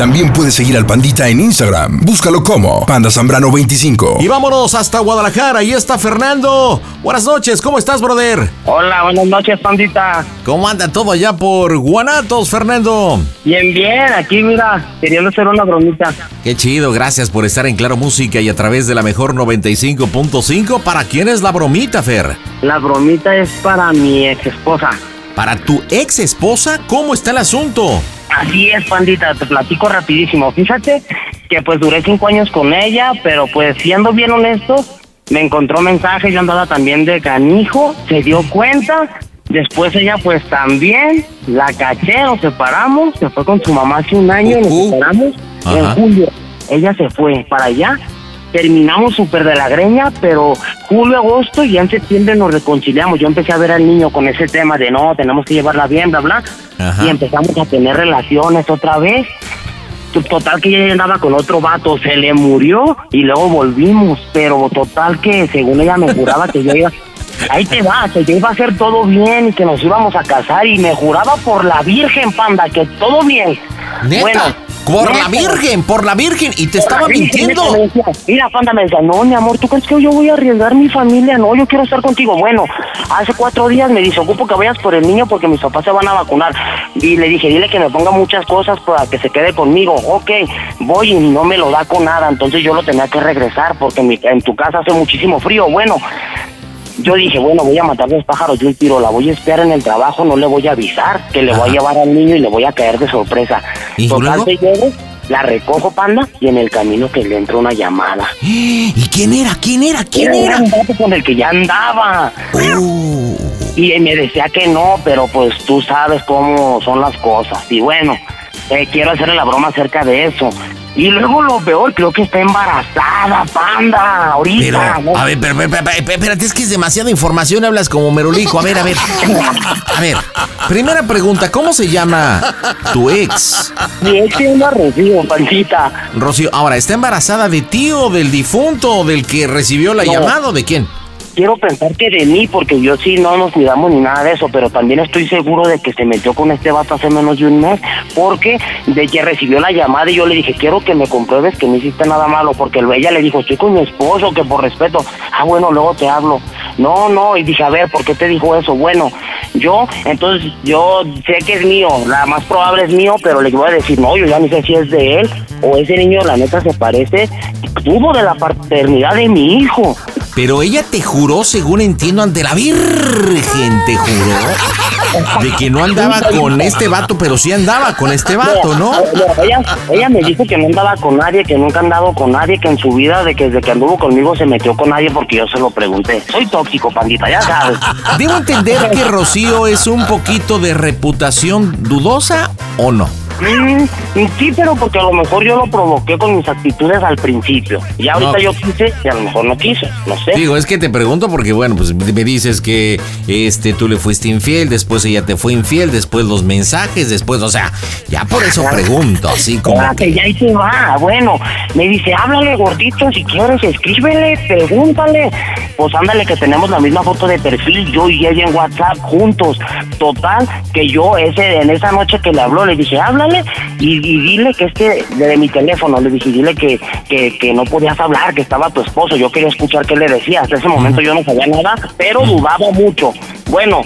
También puedes seguir al Pandita en Instagram. Búscalo como Panda Zambrano 25. Y vámonos hasta Guadalajara. Ahí está Fernando. Buenas noches, ¿cómo estás, brother? Hola, buenas noches, pandita. ¿Cómo anda todo allá por Guanatos, Fernando? Bien, bien, aquí mira, queriendo hacer una bromita. Qué chido, gracias por estar en Claro Música y a través de la mejor 95.5. ¿Para quién es la bromita, Fer? La bromita es para mi ex esposa. ¿Para tu ex esposa? ¿Cómo está el asunto? Así es, pandita, te platico rapidísimo. Fíjate que pues duré cinco años con ella, pero pues siendo bien honesto, me encontró mensajes, yo andaba también de canijo, se dio cuenta, después ella pues también, la caché, nos separamos, se fue con su mamá hace un año, nos Ujú. separamos en Ajá. julio. Ella se fue para allá, terminamos súper de la greña, pero julio, agosto y ya en septiembre nos reconciliamos. Yo empecé a ver al niño con ese tema de no, tenemos que llevarla bien, bla, bla, Ajá. y empezamos a tener relaciones otra vez. Total que ella andaba con otro vato, se le murió y luego volvimos, pero total que según ella me juraba que yo iba, ahí te va, que yo iba a hacer todo bien y que nos íbamos a casar y me juraba por la Virgen Panda que todo bien. ¿Neta? Bueno, por la. Virgen, por la Virgen. Y te estaba mintiendo. Mira, Panda me decía, no, mi amor, ¿tú crees que yo voy a arriesgar mi familia? No, yo quiero estar contigo. Bueno, hace cuatro días me dice, ocupo que vayas por el niño porque mis papás se van a vacunar. Y le dije, dile que me ponga muchas cosas para que se quede conmigo. Ok, voy y no me lo da con nada. Entonces yo lo tenía que regresar porque en tu casa hace muchísimo frío. Bueno, yo dije, bueno, voy a matar dos pájaros de un tiro, la voy a espiar en el trabajo, no le voy a avisar que le voy a llevar al niño y le voy a caer de sorpresa. ¿Y Total llego, la recojo, panda, y en el camino que le entra una llamada. ¿Y quién era? ¿Quién era? ¿Quién Era era? un vato con el que ya andaba. Oh. Y me decía que no, pero pues tú sabes cómo son las cosas. Y bueno, eh, quiero hacerle la broma acerca de eso. Y luego lo peor, creo que está embarazada, panda, ahorita. Pero, ¿no? a ver, pero, pero, pero, pero, espérate, es que es demasiada información, hablas como merolico. A ver, a ver. A ver, primera pregunta, ¿cómo se llama tu ex? Mi ex tiene una recibo, pandita. Rocío, ahora, ¿está embarazada de ti o del difunto o del que recibió la No. llamada o de quién? Quiero pensar que de mí, porque yo sí no nos cuidamos ni nada de eso, pero también estoy seguro de que se metió con este vato hace menos de un mes, porque de que recibió la llamada y yo le dije, quiero que me compruebes que no hiciste nada malo, porque ella le dijo, estoy con mi esposo, que por respeto, ah, bueno, luego te hablo. No, no, y dije, a ver, ¿por qué te dijo eso? Bueno, yo, entonces, yo sé que es mío, la más probable es mío, pero le voy a decir, no, yo ya no sé si es de él, o ese niño, la neta, se parece, tuvo de la paternidad de mi hijo. Pero ella te juró, según entiendo, ante la Virgen, te juró de que no andaba con este vato, pero sí andaba con este vato, ¿no? Ella, ella me dijo que no andaba con nadie, que nunca ha andado con nadie, que en su vida, de que desde que anduvo conmigo se metió con nadie porque yo se lo pregunté. Soy tóxico, pandita, ya sabes. Debo entender que Rocío es un poquito de reputación dudosa o no. Mm, sí, pero porque a lo mejor yo lo provoqué con mis actitudes al principio. Y ahorita No. yo quise y a lo mejor no quiso, no sé. Digo, es que te pregunto porque, bueno, pues me dices que este tú le fuiste infiel, después ella te fue infiel, después los mensajes, después, o sea, ya por eso pregunto, así como Espérate, que... ya ahí se va. Bueno, me dice, háblale gordito, si quieres, escríbele, pregúntale. Pues ándale, que tenemos la misma foto de perfil, yo y ella en WhatsApp juntos. Total, que yo ese en esa noche que le habló, le dije, háblale y, y dile que este, de mi teléfono, le dije, dile que, que, que no podías hablar, que estaba tu esposo. Yo quería escuchar qué le decía. Hasta ese momento yo no sabía nada, pero dudaba mucho. Bueno,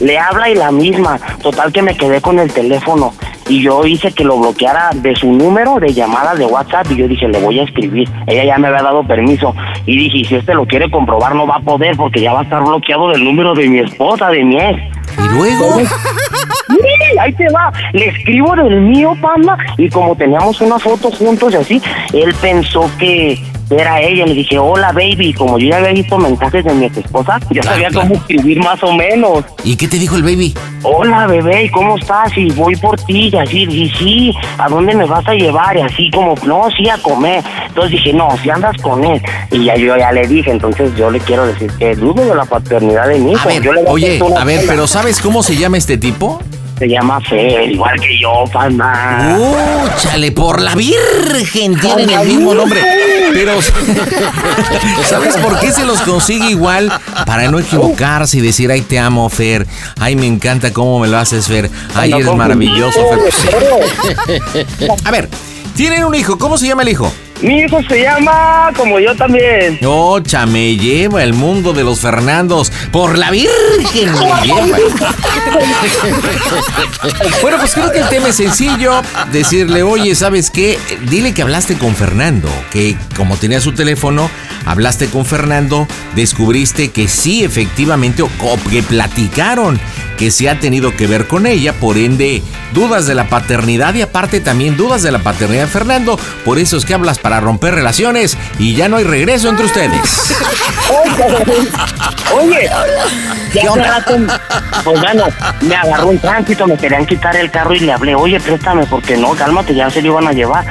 le habla y la misma. Total que me quedé con el teléfono. y yo hice que lo bloqueara de su número de llamadas de WhatsApp y yo dije, le voy a escribir. Ella ya me había dado permiso y dije, si este lo quiere comprobar no va a poder porque ya va a estar bloqueado del número de mi esposa, de mi ex. ¿Y luego? ahí te va. Le escribo del mío, panda, y como teníamos una foto juntos y así, él pensó que era ella. Le dije, hola, baby. Como yo ya había visto mensajes de mi esposa, ya sabía cómo escribir más o menos. ¿Y qué te dijo el baby? Hola, bebé, ¿y cómo estás? Y voy por ti, y así, y sí, ¿a dónde me vas a llevar? Y así como, no, sí, a comer. Entonces dije, no, si andas con él. Y ya yo ya le dije, entonces yo le quiero decir que dudo de la paternidad de mi hijo. A ver, Yo le voy oye, a ver, pero ¿sabes cómo se llama este tipo? Se llama Fer, igual que yo, panda. ¡Uh, chale, por la Virgen! Tienen el mismo nombre. Pero, ¿sabes por qué se los consigue igual? Para no equivocarse y decir, ay, te amo, Fer. Ay, me encanta cómo me lo haces, Fer. Ay, eres maravilloso, Fer. A ver, tienen un hijo. ¿Cómo se llama el hijo? Mi hijo se llama como yo también. Ocha, me lleva el mundo de los Fernandos. Por la Virgen me lleva. Bueno, pues creo que el tema es sencillo. Decirle, oye, ¿sabes qué? Dile que hablaste con Fernando. Que como tenía su teléfono, hablaste con Fernando. Descubriste que sí, efectivamente, o que platicaron. Que sí ha tenido que ver con ella. Por ende, dudas de la paternidad y aparte también dudas de la paternidad de Fernando. Por eso es que hablas para romper relaciones y ya no hay regreso entre ustedes. Oye, ya hace rato, pues bueno, me agarró un tránsito, me querían quitar el carro y le hablé, oye, préstame, porque no, cálmate, ya se lo iban a llevar.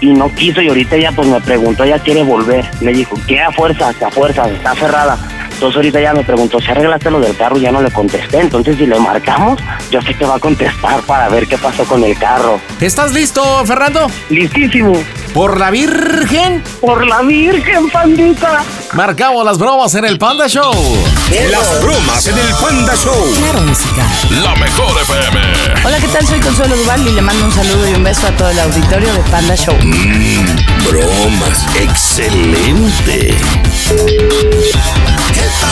Y no quiso y ahorita ya pues me preguntó, ella quiere volver. Me dijo, ¿qué a fuerza? que a fuerza? Está cerrada. Entonces ahorita ya me preguntó, ¿se arreglaste lo del carro? Ya no le contesté. Entonces si le marcamos, yo sé que va a contestar para ver qué pasó con el carro. ¿Estás listo, Fernando? Listísimo. Por la Virgen, Por la Virgen, pandita. marcamos las bromas en el Panda Show. Las bromas en el Panda Show. Claro, música. La mejor FM. Hola, ¿qué tal? Soy Consuelo Duval y le mando un saludo y un beso a todo el auditorio de Panda Show. Bromas. Excelente.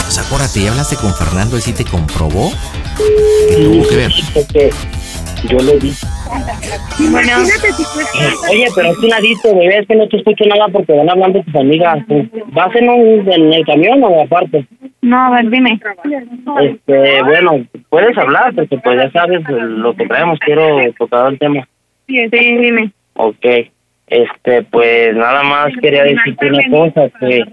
Pues acuérdate, ¿ya hablaste con Fernando y sí te comprobó que tuvo que ver? Yo le di. Bueno, Oye, pero es un ladito, bebé, es que no te escucho nada porque van hablando tus amigas. ¿Vas en, un, en el camión o aparte? no, a ver, dime. Este, bueno, puedes hablar porque pues ya sabes lo que traemos, quiero tocar el tema. Sí, dime. Ok, este, pues nada más quería decirte una cosa, que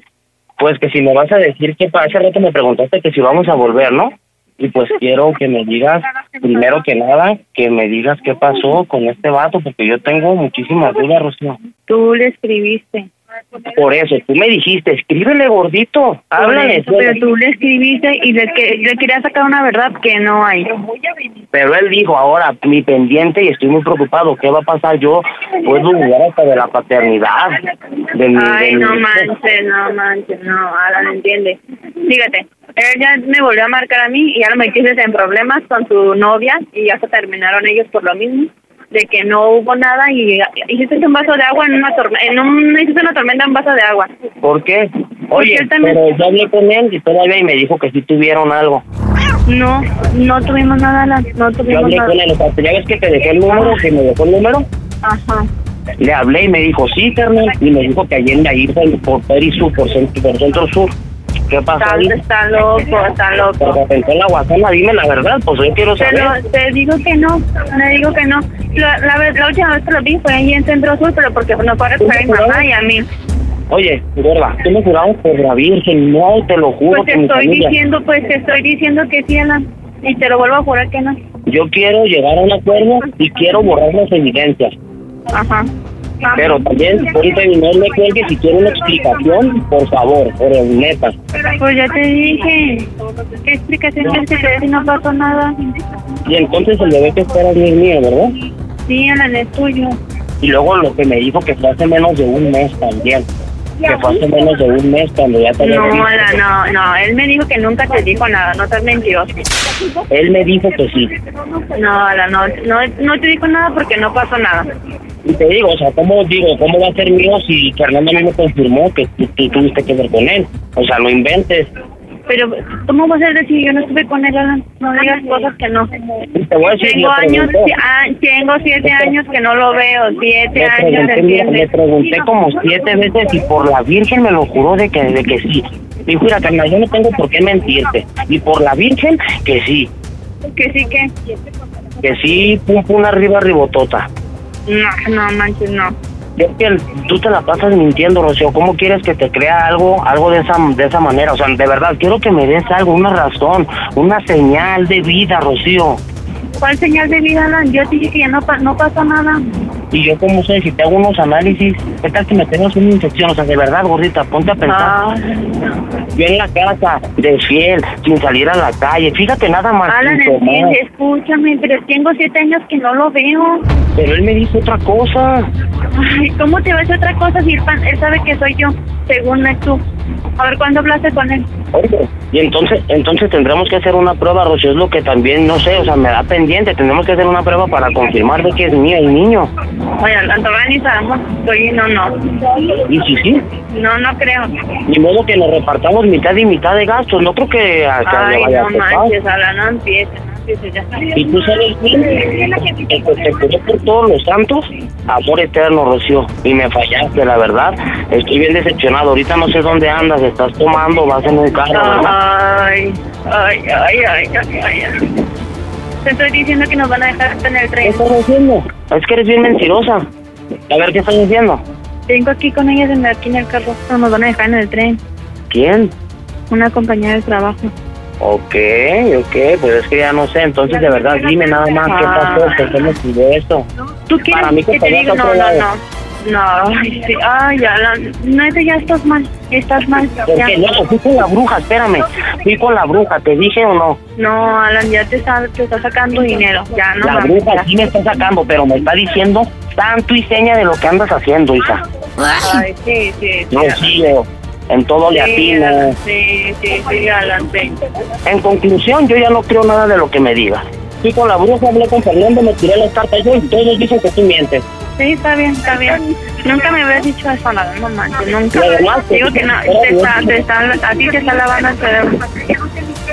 pues que si me vas a decir que hace rato me preguntaste que si vamos a volver, ¿no? Y pues quiero que me digas, primero que nada, que me digas qué pasó con este vato, porque yo tengo muchísimas dudas, Rocío. Tú le escribiste. Por eso, tú me dijiste, escríbele gordito, háblale. Eso, Pero tú le escribiste y le, que, le querías sacar una verdad que no hay. Pero él dijo, ahora, mi pendiente y estoy muy preocupado, ¿qué va a pasar? Yo puedo dudar hasta de la paternidad. De mi, Ay, de mi- no manches, no manches, no, Alan, entiende. Fíjate, él ya me volvió a marcar a mí y ya lo metiste en problemas con su novia y ya se terminaron ellos por lo mismo, de que no hubo nada y hiciste un vaso de agua en una tormenta, en un, hiciste una tormenta en un vaso de agua. ¿Por qué? Oye, también- pero yo hablé con él y todavía y me dijo que sí tuvieron algo. No, no tuvimos nada, no Yo tuvimos hablé nada. con él, o sea, ya ves que te dejé el número, que me dejó el número. Ajá. Le hablé y me dijo, sí, carnal. Y me dijo que allí en ahí por, por Peri Sur, por centro, por centro sur. ¿Qué pasó Está, ahí? está loco, está loco. Porque pensé en la guasana, dime la verdad, pues yo quiero saber. Pero te digo que no, te digo que no. La, la, vez- la última vez que lo vi fue ahí en Centro Sur, pero porque nos fue a recoger a mi mamá y a mí. Oye, gorda, tú me jurabas por la Virgen, no, te lo juro Pues te estoy diciendo, pues te estoy diciendo que sí, Alan. Y te lo vuelvo a jurar que no. Yo quiero llegar a un acuerdo y quiero borrar las evidencias. Ajá. Pero también, ahorita no me cuelgues si quiero una explicación, por favor, por el neta. Pues ya te dije. ¿Qué explicación tienes que te dé si no pasó nada? Y entonces el bebé que espera no es mío, ¿verdad? Sí, Alan, es tuyo. Y luego lo que me dijo que fue hace menos de un mes también. Que fue hace menos de un mes cuando ya te No. Alan, no, no. Él me dijo que nunca te dijo nada. No seas mentiroso. Él me dijo que sí. No, no, no, no te dijo nada porque no pasó nada. Y te digo, o sea, ¿cómo digo, cómo va a ser mío si Fernando a mí me confirmó que tú, tú tuviste que ver con él? O sea, no inventes. Pero, ¿cómo vas a decir? Yo no estuve con él, Alan. No digas cosas que no. Te voy a decir, Tengo años, ah, tengo siete años que no lo veo. Siete Le años, pregunté, le pregunté como siete veces y por la Virgen me lo juró de que, de que sí. Dijo, mira, carnal, yo no tengo por qué mentirte. Y por la Virgen, que sí. Que sí que. Que sí, pum, pum, arriba, ribotota. No, no manches, no. Es que tú te la pasas mintiendo, Rocío. ¿Cómo quieres que te crea algo algo de esa de esa manera? O sea, de verdad, quiero que me des algo, una razón, una señal de vida, Rocío. ¿Cuál señal de vida, Alan? Yo te dije que ya no pasa nada. Y yo, como sé, si te hago unos análisis, ¿qué tal que me tengas una infección? O sea, de verdad, gordita, ponte a pensar. Ah, Yo en la casa, de fiel, sin salir a la calle. Fíjate nada más. Alan, entiende, escúchame, pero tengo siete años que no lo veo. Pero él me dijo otra cosa. Ay, ¿cómo te va a hacer otra cosa si él, sabe que soy yo, según tú? A ver, ¿cuándo hablaste con él? Oye, y entonces, entonces tendremos que hacer una prueba, Rocío, es lo que también, no sé, o sea, me da pendiente. Tendremos que hacer una prueba para confirmar de que es mío el niño. Todavía ni sabemos. Oye, no, no. Y si sí, No, no creo. ni modo que nos repartamos mitad y mitad de gastos. No creo que, a- que Ay, vaya no a manches, no empieces, no empieces ya. Y tú sabes bien, que pues, te juré por todos los santos, amor eterno, Rocío. Y me fallaste, la verdad. Estoy bien decepcionado. Ahorita no sé dónde andas. Estás tomando, vas en un carro. Ay, ay, ay, ay, ay, ay. Te estoy diciendo que nos van a dejar en el ¿Qué tren. estás haciendo? Es que eres bien mentirosa. A ver, ¿qué estás diciendo? Vengo aquí con ellas en- aquí en el carro. No nos van a dejar en el tren. ¿Quién? Una compañera de trabajo. Ok, ok, pues es que ya no sé. Entonces, de verdad, dime nada más qué pasó, qué me pidió esto. ¿Tú quieres Para mí que que te diga? No, no, no. No, sí. ay, ya, la, no, ya estás mal, estás mal. Ya. Porque no, fui con la bruja, espérame. Fui con la bruja, ¿te dije o no? No, Alan, ya te está, te está sacando dinero. Ya, no la bruja ya. sí me está sacando, pero me está diciendo tanto y seña de lo que andas haciendo, hija. Ay, sí, sí, sí. No, sí, yo en todo le Sí, atino. Alan, sí, sí, sí, Alan, sí. En conclusión, yo ya no creo nada de lo que me digas. Fui con la bruja, hablé con Fernando, me tiré las cartas yo y todos dicen que tú mientes. Sí, está bien, está bien. Nunca me habías dicho eso, nada, no manches, nunca. Digo que no, te está, te está, a ti te está lavando el cerebro.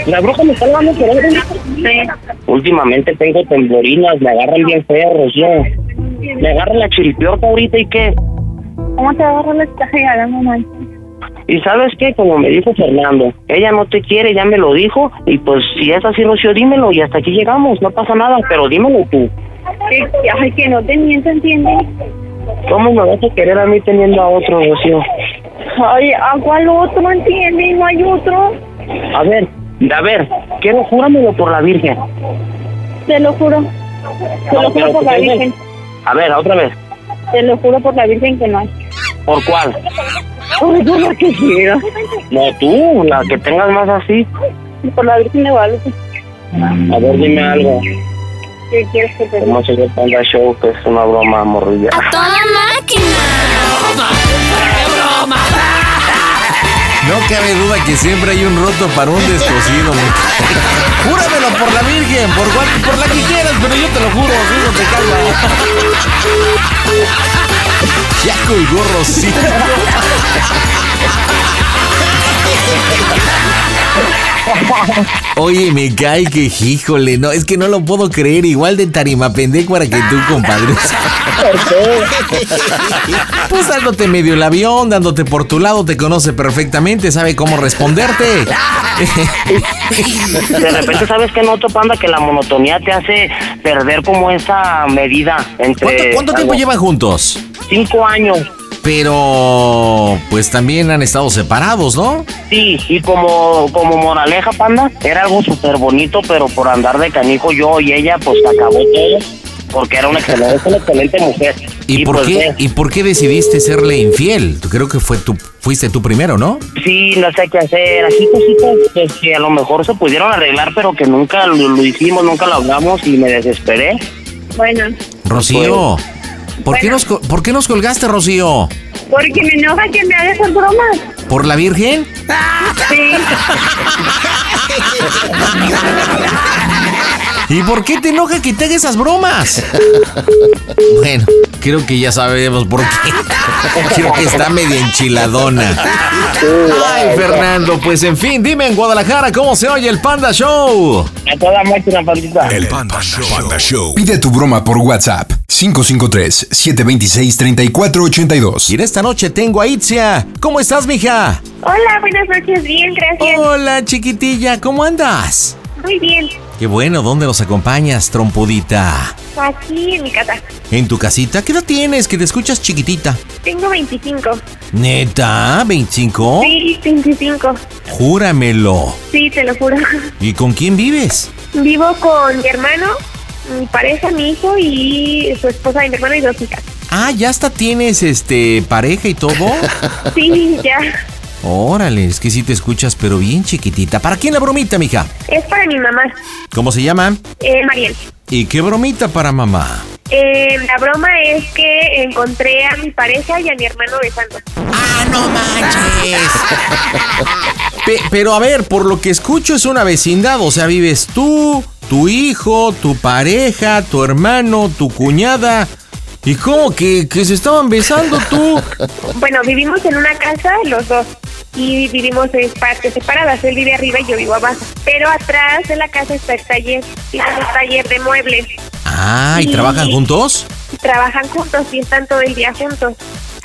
La bruja me está lavando el cerebro. Sí. Últimamente tengo temblorinas, me agarran bien feo, Rocío. Me agarra la chiripiorca ahorita y qué. ¿Cómo te agarra la no manches? Y sabes qué, como me dijo Fernando, ella no te quiere, ya me lo dijo, y pues si es así, Rocío, dímelo, y hasta aquí llegamos, no pasa nada, pero dímelo tú. Que, ay, que no te miento, ¿entiendes? ¿Cómo me vas a querer a mí teniendo a otro, Rocío? Ay, ¿a cuál otro, entiendes? No hay otro. A ver, a ver, quiero júramelo por la Virgen. Te lo juro. Te No, lo juro por la. Virgen. A ver, otra vez. Te lo juro por la Virgen que no hay. ¿Por cuál? Por la que quiera. No, tú, la que tengas más así. Por la Virgen de Guadalupe. A ver, dime algo. ¿Qué quieres que te diga? ¿Cómo se ve Panda Show? Que es una broma, morrilla. toda No cabe duda que siempre hay un roto para un descosido. Júramelo por la Virgen, por, cual- por la que quieras, pero yo te lo juro, si no te calma. Ya colgó Rocío. Oye, me cae que híjole, no, es que no lo puedo creer, igual de tarima pendecuara que tú, compadre. Pues dándote medio el avión, dándote por tu lado, te conoce perfectamente, sabe cómo responderte. De repente, ¿sabes qué noto, Panda? Que la monotonía te hace perder como esa medida entre... ¿Cuánto, cuánto tiempo llevan juntos? Cinco años. Pero, pues también han estado separados, ¿no? Sí, y como, como moraleja, Panda, era algo súper bonito, pero por andar de canijo yo y ella, pues acabó todo. Porque era una excelente, es una excelente mujer. ¿Y, por pues, qué? ¿Y por qué decidiste serle infiel? Tú Creo que fue tú, fuiste tú primero, ¿no? Sí, no sé qué hacer. Así cositas pues, que a lo mejor se pudieron arreglar, pero que nunca lo, lo hicimos, nunca lo hablamos y me desesperé. Bueno, Rocío, ¿por qué nos, ¿por qué nos colgaste, Rocío? porque me enoja que me hagas esas bromas. ¿Por la Virgen? Sí. ¿Y por qué te enoja que te haga esas bromas? Bueno, creo que ya sabemos por qué. Creo que está medio enchiladona. Ay, Fernando, pues en fin, dime en Guadalajara cómo se oye el Panda Show. A toda máquina, pandita. El Panda Show. Panda Show. Pide tu broma por WhatsApp 553-726-3482. Y en esta noche tengo a Itzia. ¿Cómo estás, mija? Hola, buenas noches, bien, gracias. Hola, chiquitilla, ¿cómo andas? Muy bien. Qué bueno, ¿dónde nos acompañas, trompudita? Aquí en mi casa. ¿En tu casita? ¿Qué edad tienes? Que te escuchas chiquitita. Tengo 25. ¿Neta? ¿25? Sí, 25. Júramelo. Sí, te lo juro. ¿Y con quién vives? Vivo con mi hermano, mi pareja, mi hijo y su esposa y mi hermano y dos hijas. Ah, ya hasta tienes este pareja y todo. Sí, ya. Órale, es que sí te escuchas, pero bien chiquitita. ¿Para quién la bromita, mija? Es para mi mamá, ¿Cómo se llama? eh, Mariel. ¿Y qué bromita para mamá? Eh, la broma es que encontré a mi pareja y a mi hermano besando. ¡Ah, no manches! Pe- pero a ver, por lo que escucho es una vecindad, o sea, vives tú, tu hijo, tu pareja, tu hermano, tu cuñada. ¿Y cómo que, que se estaban besando tú? Bueno, vivimos en una casa los dos y vivimos en partes separadas. Él vive arriba y yo vivo abajo. Pero atrás de la casa está el taller. Es un taller de muebles. Ah, ¿y trabajan juntos? Trabajan juntos y están todo el día juntos.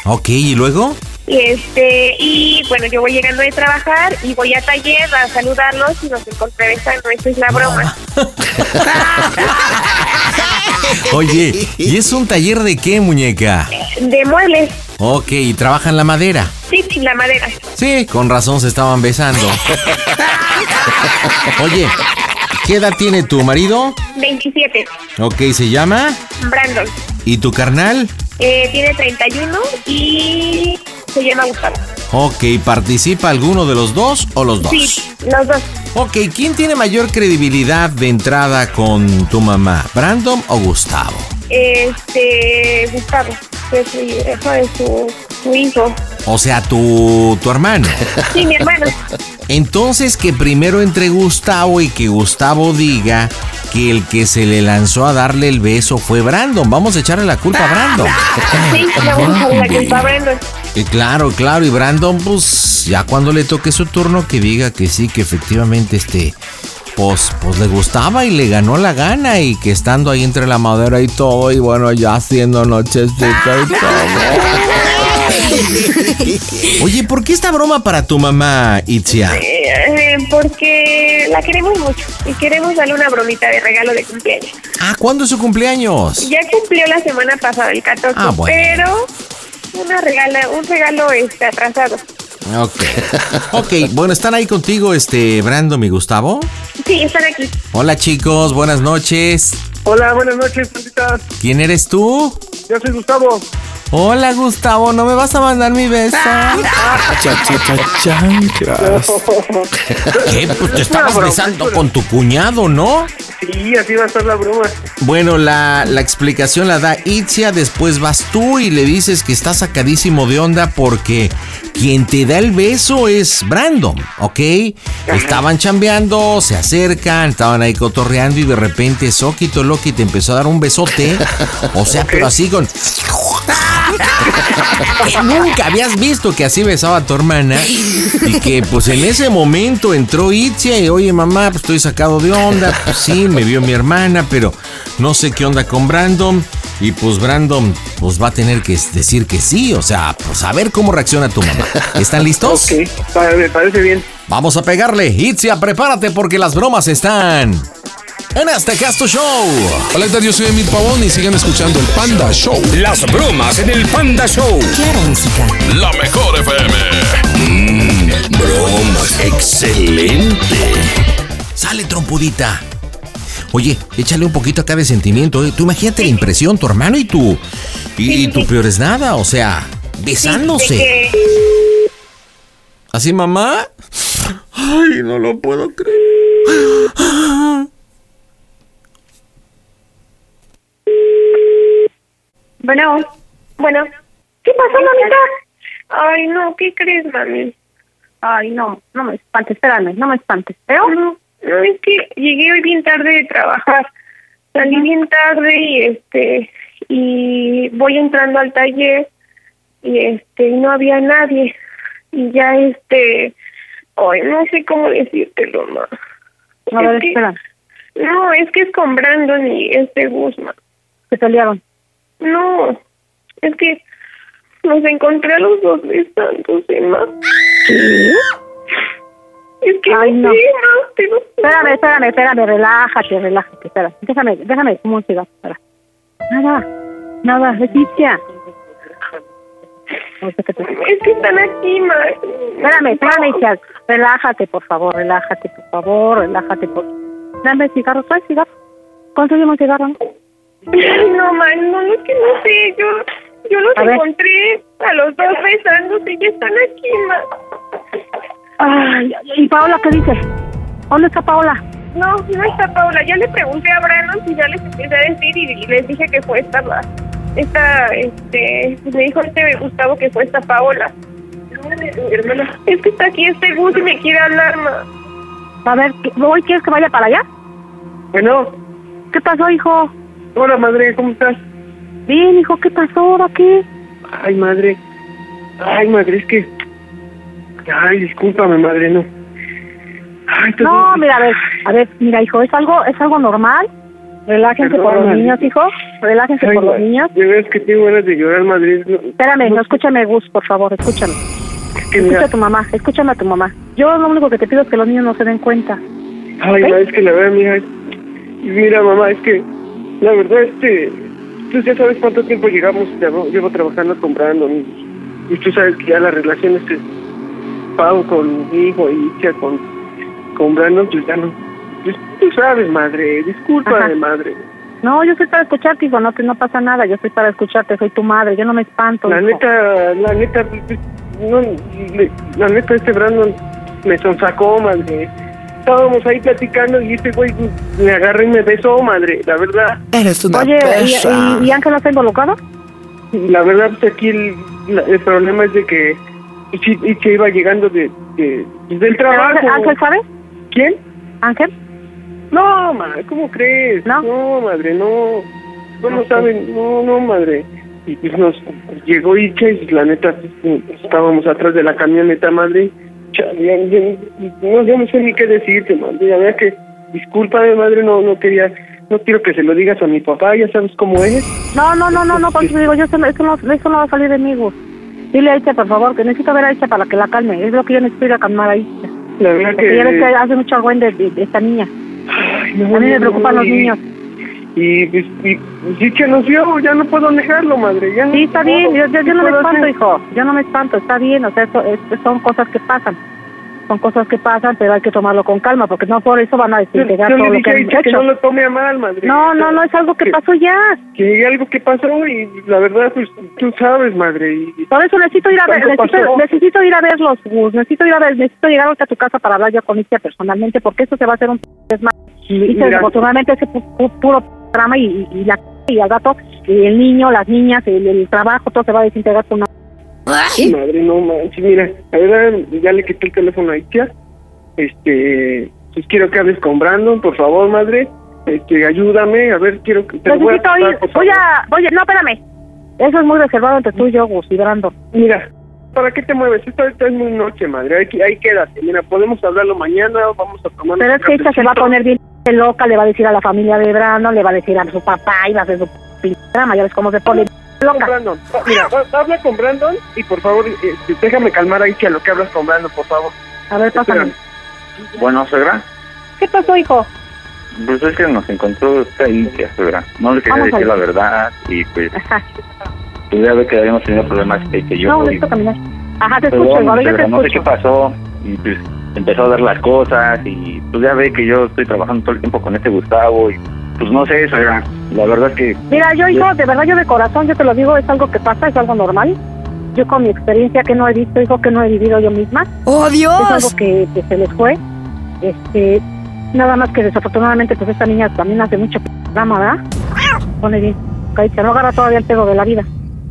Ok, ¿y luego? Y este y bueno, yo voy llegando de trabajar y voy a taller a saludarlos y nos encontré besando. Esa es la broma. Oye, ¿y es un taller de qué, muñeca? De muebles. Ok, ¿y trabajan la madera? Sí, sí, la madera. Sí, con razón se estaban besando. Oye, ¿qué edad tiene tu marido? 27. Ok, se llama. Brandon. ¿Y tu carnal? Eh, tiene 31 y se llama Gustavo. Ok, ¿participa alguno de los dos o los dos? Sí, los dos. Ok, ¿quién tiene mayor credibilidad de entrada con tu mamá? ¿Brandon o Gustavo? Este, Gustavo, que es su hijo de su, su hijo. O sea, tu, tu hermano. Sí, mi hermano. Entonces que primero entre Gustavo y que Gustavo diga que el que se le lanzó a darle el beso fue Brandon. Vamos a echarle la culpa a Brandon. Sí, vamos a echarle la culpa a Brandon. Y claro, claro, y Brandon, pues ya cuando le toque su turno, que diga que sí, que efectivamente este, pues, pues le gustaba y le ganó la gana y que estando ahí entre la madera y todo, y bueno, ya haciendo nochecita y todo. Oye, ¿por qué esta broma para tu mamá, Itzia? Eh, porque la queremos mucho y queremos darle una bromita de regalo de cumpleaños. Ah, ¿cuándo es su cumpleaños? Ya cumplió la semana pasada, el 14, Ah, bueno. pero una regala, un regalo este, atrasado. Ok. Ok, bueno, ¿están ahí contigo, este, Brandon y Gustavo? Sí, están aquí. Hola chicos, buenas noches. Hola, buenas noches. ¿Quién eres tú? Yo soy Gustavo. Hola Gustavo, ¿no me vas a mandar mi beso? ¿Qué? Pues te estabas broma, besando es una- con tu cuñado, ¿no? Sí, así va a estar la broma. Bueno, la, la explicación la da Itzia, después vas tú y le dices que está sacadísimo de onda porque quien te da el beso es Brandon, ¿ok? Estaban chambeando, se acercan, estaban ahí cotorreando y de repente Soquito Loki te empezó a dar un besote, o sea, pero así con... que nunca habías visto que así besaba a tu hermana y que pues en ese momento entró Itzia y oye mamá, pues estoy sacado de onda, pues sí, me vio mi hermana, pero no sé qué onda con Brandon y pues Brandon pues va a tener que decir que sí, o sea, pues a ver cómo reacciona tu mamá. ¿Están listos? Ok, parece bien. Vamos a pegarle. Itzia, prepárate porque las bromas están en este Casto Show. Hola, ¿qué tal? Yo soy Emil Pavón y sigan escuchando el Panda Show. Las bromas en el Panda Show. Claro, música. La mejor FM. Mmm, bromas. Excelente. Sale, trompudita. Oye, échale un poquito acá de sentimiento. ¿eh? Tú imagínate la impresión, tu hermano y tú. Y, y tu peor es nada, o sea, besándose. ¿Así, mamá? Ay, no lo puedo creer. Bueno, bueno. ¿Qué pasó, mamita? Ay, no, ¿qué crees, mami? Ay, no, no me espantes, espérame, no me espantes. ¿Pero? No, es que llegué hoy bien tarde de trabajar. Salí bien tarde y este y voy entrando al taller y este y no había nadie y ya este hoy no sé cómo decírtelo ma. A ver, Es que-. No, es que es con Brandon y este Guzmán. Se pelearon. No, es que nos encontré a los dos besándose, ma. Es que Ay, no. sí, ma, te lo juro. Espérame, espérame, espérame, relájate, relájate, espera. Déjame, déjame un cigarro, espera. Nada, nada, Leticia. Es que están aquí, ma. Espérame, espérame, hija. Relájate, por favor, relájate, por favor, relájate. Por... Dame cigarro, trae cigarro. Conseguimos cigarro, ¿no? Ma, no, es que no sé, yo, yo los A ver. encontré a los dos besándose y ya están aquí, ma. Ay, ¿y Paola qué dice? ¿Dónde está Paola? No, no está Paula. Ya le pregunté a Brandon si ya les empecé a decir y, les dije que fue esta, la- esta, este, me dijo este Gustavo que fue esta Paola. Mi hermana, es que está aquí este Gus y me quiere hablar, ma. A ver, ¿qué- ¿hoy quieres que vaya para allá? Bueno, ¿Qué pasó, hijo? hola madre, ¿cómo estás? Bien, hijo, ¿qué pasó? ¿Ahora qué? Ay, madre. Ay, madre, es que... Ay, discúlpame, madre, no. Ay, No, mira, a ver, a ver, mira, hijo, es algo, es algo normal. Relájense por los niños, hijo. Relájense Ay, por los niños. De veras que tengo ganas de llorar, madre. No, Espérame, no escúchame, Gus, por favor, escúchame. es que Escucha mira, a tu mamá, escúchame a tu mamá. Yo lo único que te pido es que los niños no se den cuenta. Ay, ¿Ok? ma, es que la verdad, mira, es- mira, mamá, es que la verdad, este, tú ya sabes cuánto tiempo llegamos, llevo, llevo trabajando con Brandon y, tú sabes que ya la relación este, Pau con mi hijo y con, con Brandon, pues ya no, tú sabes, madre, discúlpame, Ajá. madre. No, yo soy para escucharte, hijo, no, te- no pasa nada, yo soy para escucharte, soy tu madre, yo no me espanto. La hijo. neta, la neta, pues, no, la neta, este Brandon me sonsacó, madre. Estábamos ahí platicando y este güey me agarró y me besó, madre, la verdad. Eres una Oye, perra. ¿y, y, y Ángela está involucrado? La verdad, pues aquí el, problema es de que y se iba llegando de, de- pues, del ¿Pero trabajo. Ángel, Ángel sabe? ¿Quién? ¿Ángel? No, madre, ¿cómo crees? ¿No? madre, no. No, no saben, no, no, madre. Y pues nos llegó Icha y la neta, pues, estábamos atrás de la camioneta, madre. Chale, ya- ya- no, no sé ni qué decirte, madre. La verdad que, discúlpame, madre, no, no quería, no quiero que se lo digas a mi papá, ya sabes cómo es. No, no, no, no, no, te digo, yo eso, no- eso, no, no va a salir de mí. Dile a Aicha, por favor, que necesito ver a Aicha para que la calme. Es lo que yo necesito ir a calmar a Aicha. La verdad Porque ya ves que que... hace mucho de, de esta niña. No, A mí me no, preocupan no, los y- niños. Y, pues, y, sí que nos vio, ya no puedo negarlo, madre. Ya Sí, está bien, yo, yo, yo no me puedo espanto, hacer? hijo. Yo no me espanto, está bien, o sea, eso, es- son cosas que pasan. Son cosas que pasan, pero hay que tomarlo con calma, porque no por eso van a desintegrar yo todo le lo que han Icha que hecho. no lo tome a mal, madre. No, no, no, es algo que pasó ya. Que algo que pasó y la verdad, pues tú sabes, madre. Y, Por eso necesito ir a ver, necesito, necesito ir a verlos, Gus, necesito ir a ver, necesito llegar ahorita a tu casa para hablar yo con Icia personalmente, porque eso se va a hacer un desmadre. Y desafortunadamente ese pu- pu- puro drama y, y, y la y al gato, y el niño, las niñas, el, el trabajo, todo se va a desintegrar con una... Ay, madre, no manches. Mira, verdad, ya le quité el teléfono a Itia. Este, pues quiero que hables con Brandon, por favor, madre. Este, ayúdame, a ver, quiero que te lo voy a Necesito ir, voy a, oye, no, espérame. Eso es muy reservado entre tú y yo, Gus y Brandon. Mira, ¿para qué te mueves? Esto ahorita es muy noche, madre. Ahí, ahí quédate. Mira, podemos hablarlo mañana, vamos a tomar. Pero es que esta se va a poner bien loca, le va a decir a la familia de Brandon, le va a decir a su papá y va a hacer su p- ya ves cómo se pone. Brandon. Mira, habla con Brandon y por favor, este, déjame calmar a Itia lo que hablas con Brandon, por favor. A ver, pásame. Bueno, suegra, ¿Qué pasó, hijo? pues es que nos encontró esta India, suegra. No le quería Vamos a decir la verdad y pues, Ajá. pues ya ve que habíamos tenido problemas que, que yo... No, y- necesito caminar. Ajá, te Perdón, escucho, igual, yo te suegra, no sé qué escucho. pasó y pues empezó a ver las cosas y pues ya ve que yo estoy trabajando todo el tiempo con este Gustavo y pues no sé, suegra. La verdad que Mira, yo, hijo, de verdad, yo de corazón, yo te lo digo, es algo que pasa, es algo normal. Yo con mi experiencia que no he visto, hijo, que no he vivido yo misma, ¡Oh, es Dios! algo que, que se les fue. Este, nada más que desafortunadamente, pues esta niña también hace mucho drama, ¿verdad? Pone bien, Caicha, no agarra todavía el pedo de la vida.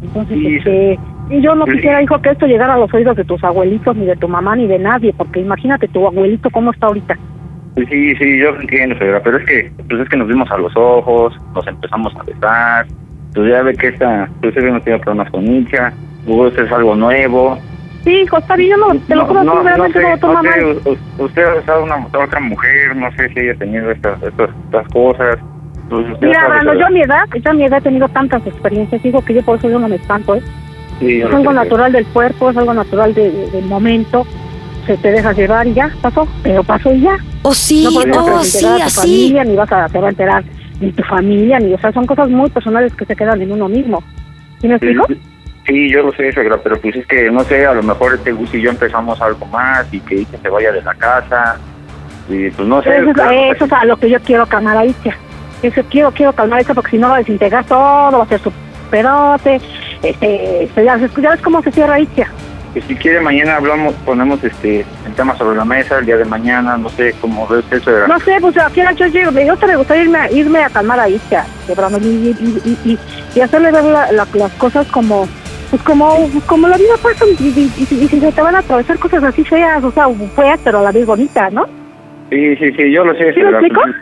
Entonces, Sí. este, y yo no quisiera, hijo, que esto llegara a los oídos de tus abuelitos, ni de tu mamá, ni de nadie, porque imagínate tu abuelito cómo está ahorita. Pues sí, sí, yo entiendo, señora, pero es que, pues es que nos vimos a los ojos, nos empezamos a besar, pues ya ve que esta, pues hemos tenido problemas con Nicha, esto es algo nuevo. Sí, hijo, está bien, yo no, te lo juro, no, no realmente sé, no lo no sé, mal. usted ha besado a otra mujer, no sé si haya tenido estas, estas, estas cosas. Pues usted Mira, Brando, yo a mi edad, yo a mi edad he tenido tantas experiencias, digo que yo por eso yo no me espanto, ¿eh? Sí, Es algo natural del cuerpo, es algo natural de- de- del momento, se te dejas llevar y ya, pasó, pero pasó y ya. Oh, sí, no eso oh, vas a sí, enterar a tu así. familia, ni vas a, te va a enterar ni tu familia, ni, o sea, son cosas muy personales que se quedan en uno mismo. ¿Sí me Sí, explico? Sí, yo lo sé, suegra, pero pues es que, no sé, a lo mejor este Gus y yo empezamos algo más y que Ike se vaya de la casa. Y pues no sé. Eso, es- claro, eso es a lo que yo quiero calmar a Itzia. Eso quiero, quiero calmar a Itzia porque si no va a desintegrar todo, va a ser su pedote. Este, este, ya, ves- ya ves cómo se cierra Itzia. Que si quiere mañana hablamos, ponemos este el tema sobre la mesa el día de mañana, no sé cómo ves eso. suegra. No sé, pues aquí yo llego, me gusta, me gustaría irme, a- irme a calmar a Brandon, y, y, y, hacerle ver la- la- las cosas como, pues como, como la vida pasa, y, y, se te van a atravesar cosas así feas, o sea, feas, pero a la vez bonitas, ¿no? Sí, sí, sí, yo lo sé. ¿Sí me suegra, explico? pues,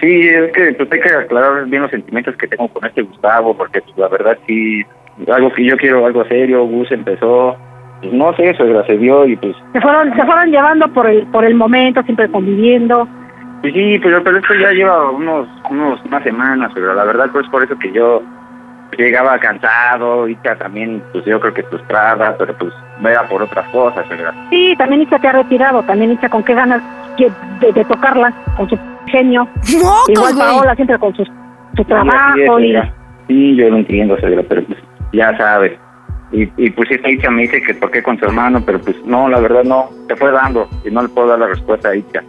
Sí, es que pues, hay que aclarar bien los sentimientos que tengo con este Gustavo, porque pues, la verdad sí, algo que yo quiero, algo serio, Gus empezó, pues no sé, suegra, se dio y pues Se fueron, se fueron llevando por el, por el momento, siempre conviviendo. Pues sí, pero, pero esto ya lleva unos, unos unas semanas, pero la verdad pues por eso que yo llegaba cansado, y también, pues yo creo que frustrada, pero pues vea por otras cosas, ¿verdad? Sí, también Itzia te ha retirado, también Itzia con qué ganas de, de tocarla, con su genio. Igual güey. Paola siempre con su, su Sí, trabajo así es, y... Sí, yo lo entiendo, pero pues ya sabes. Y, y pues esta Itzia me dice que por qué con su hermano, pero pues no, la verdad no, se fue dando y no le puedo dar la respuesta a Itzia.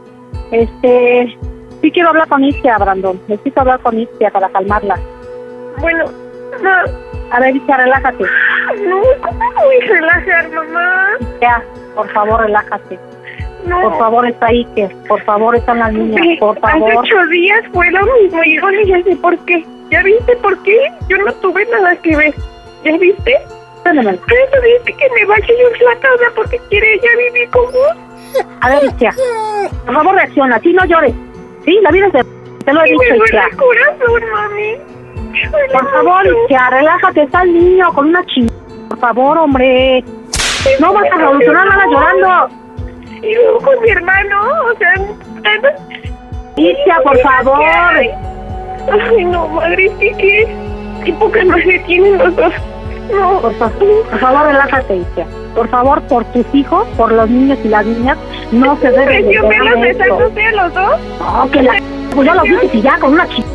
Este, sí quiero hablar con Itzia, Brandon. Necesito hablar con Itzia para calmarla. Bueno, no. A ver, Itzia, relájate. No, ¿cómo me voy a relajar, mamá? Ya, por favor, relájate. No. Por favor, está Ike. Por favor, están las niñas. Sí, Por Hace favor. ocho días fue lo mismo y yo sé por qué. ¿Ya viste por qué? Yo no tuve nada que ver. ¿Ya viste? Eso dice que me vaya yo a la casa porque quiere ella vivir con vos. A ver, Itzia. Por favor, reacciona. Sí, no llores. Sí, la vida es de... Te lo he dicho, el corazón, mami. Por favor. Itzia, relájate. Está el niño con una chingada. Por favor, hombre. No vas a revolucionar nada llorando. Y luego con mi hermano, o sea... Itzia, por favor. Ay, no, madre, que qué... Qué poca madre tienen los dos. No. Por, fa- por favor, relájate, Itzia. Por favor, por tus hijos, por los niños y las niñas, no se debe de ¿Yo me los a los dos? No, que la... Pues ya los dices y ya, con una chica.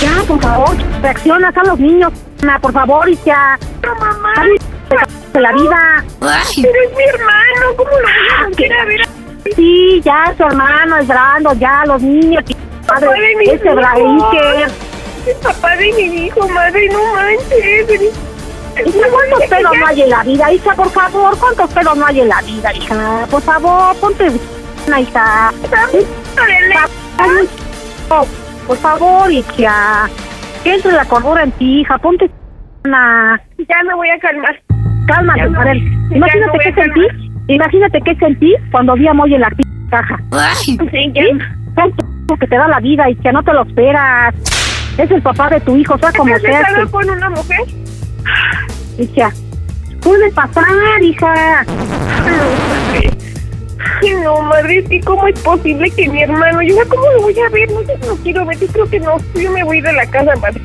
Ya, por favor, reacciona a los niños. Por favor, Itzia. No, mamá. de la vida. Pero es mi hermano, ¿cómo lo voy a ver? Sí, ya, su hermano, es Brando, ya, los niños. Padre, Padre, mi ese hijo. Es papá de mi hijo, madre, no manches. Hija, ¿cuántos pedos no hay en la vida, hija? Por favor, ¿cuántos pedos no hay en la vida, hija? Por favor, ponte una hija. Por favor, hija. Que entre la cordura en ti, hija. Ponte una. Ya me voy a calmar. Cálmate, no- a ver. ya Imagínate no qué sentí. Imagínate qué sentí cuando vi a Moy en la caja. Sí, ya. ¿Sí? Son que te da la vida que no te lo esperas. Es el papá de tu hijo, sea como ¿Has sea. con una mujer? Hija, puede pasar, hija. Ay, no, madre, sí, ¿cómo es posible que mi hermano, yo cómo lo voy a ver? No sé, no quiero ver, yo creo que no, yo me voy de la casa, madre.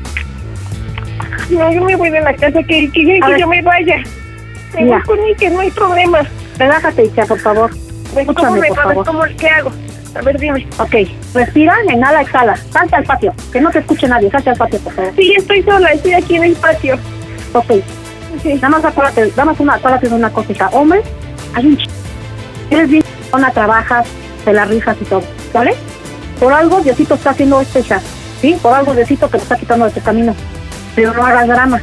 No, yo me voy de la casa, que, que, que A ver. yo me vaya. Me voy con mi que no hay problema. Relájate, hija, por favor. Pues, ¿Cómo Escúchame, me por va? favor. ¿Cómo, ¿Qué hago? A ver, dime. Ok, respira, inhala, exhala. Salta al patio, que no te escuche nadie. Salta al patio, por favor. Sí, estoy sola, estoy aquí en el patio. Ok, Sí. nada más acuérdate, nada más una, acuérdate de una cosita. Hombre, hay un ch... Eres bien chingona, trabajas, te la rifas y todo, ¿vale? Por algo Diosito está haciendo esto, hija. ¿Sí? Por algo Diosito te lo está quitando de tu camino. Pero no hagas drama.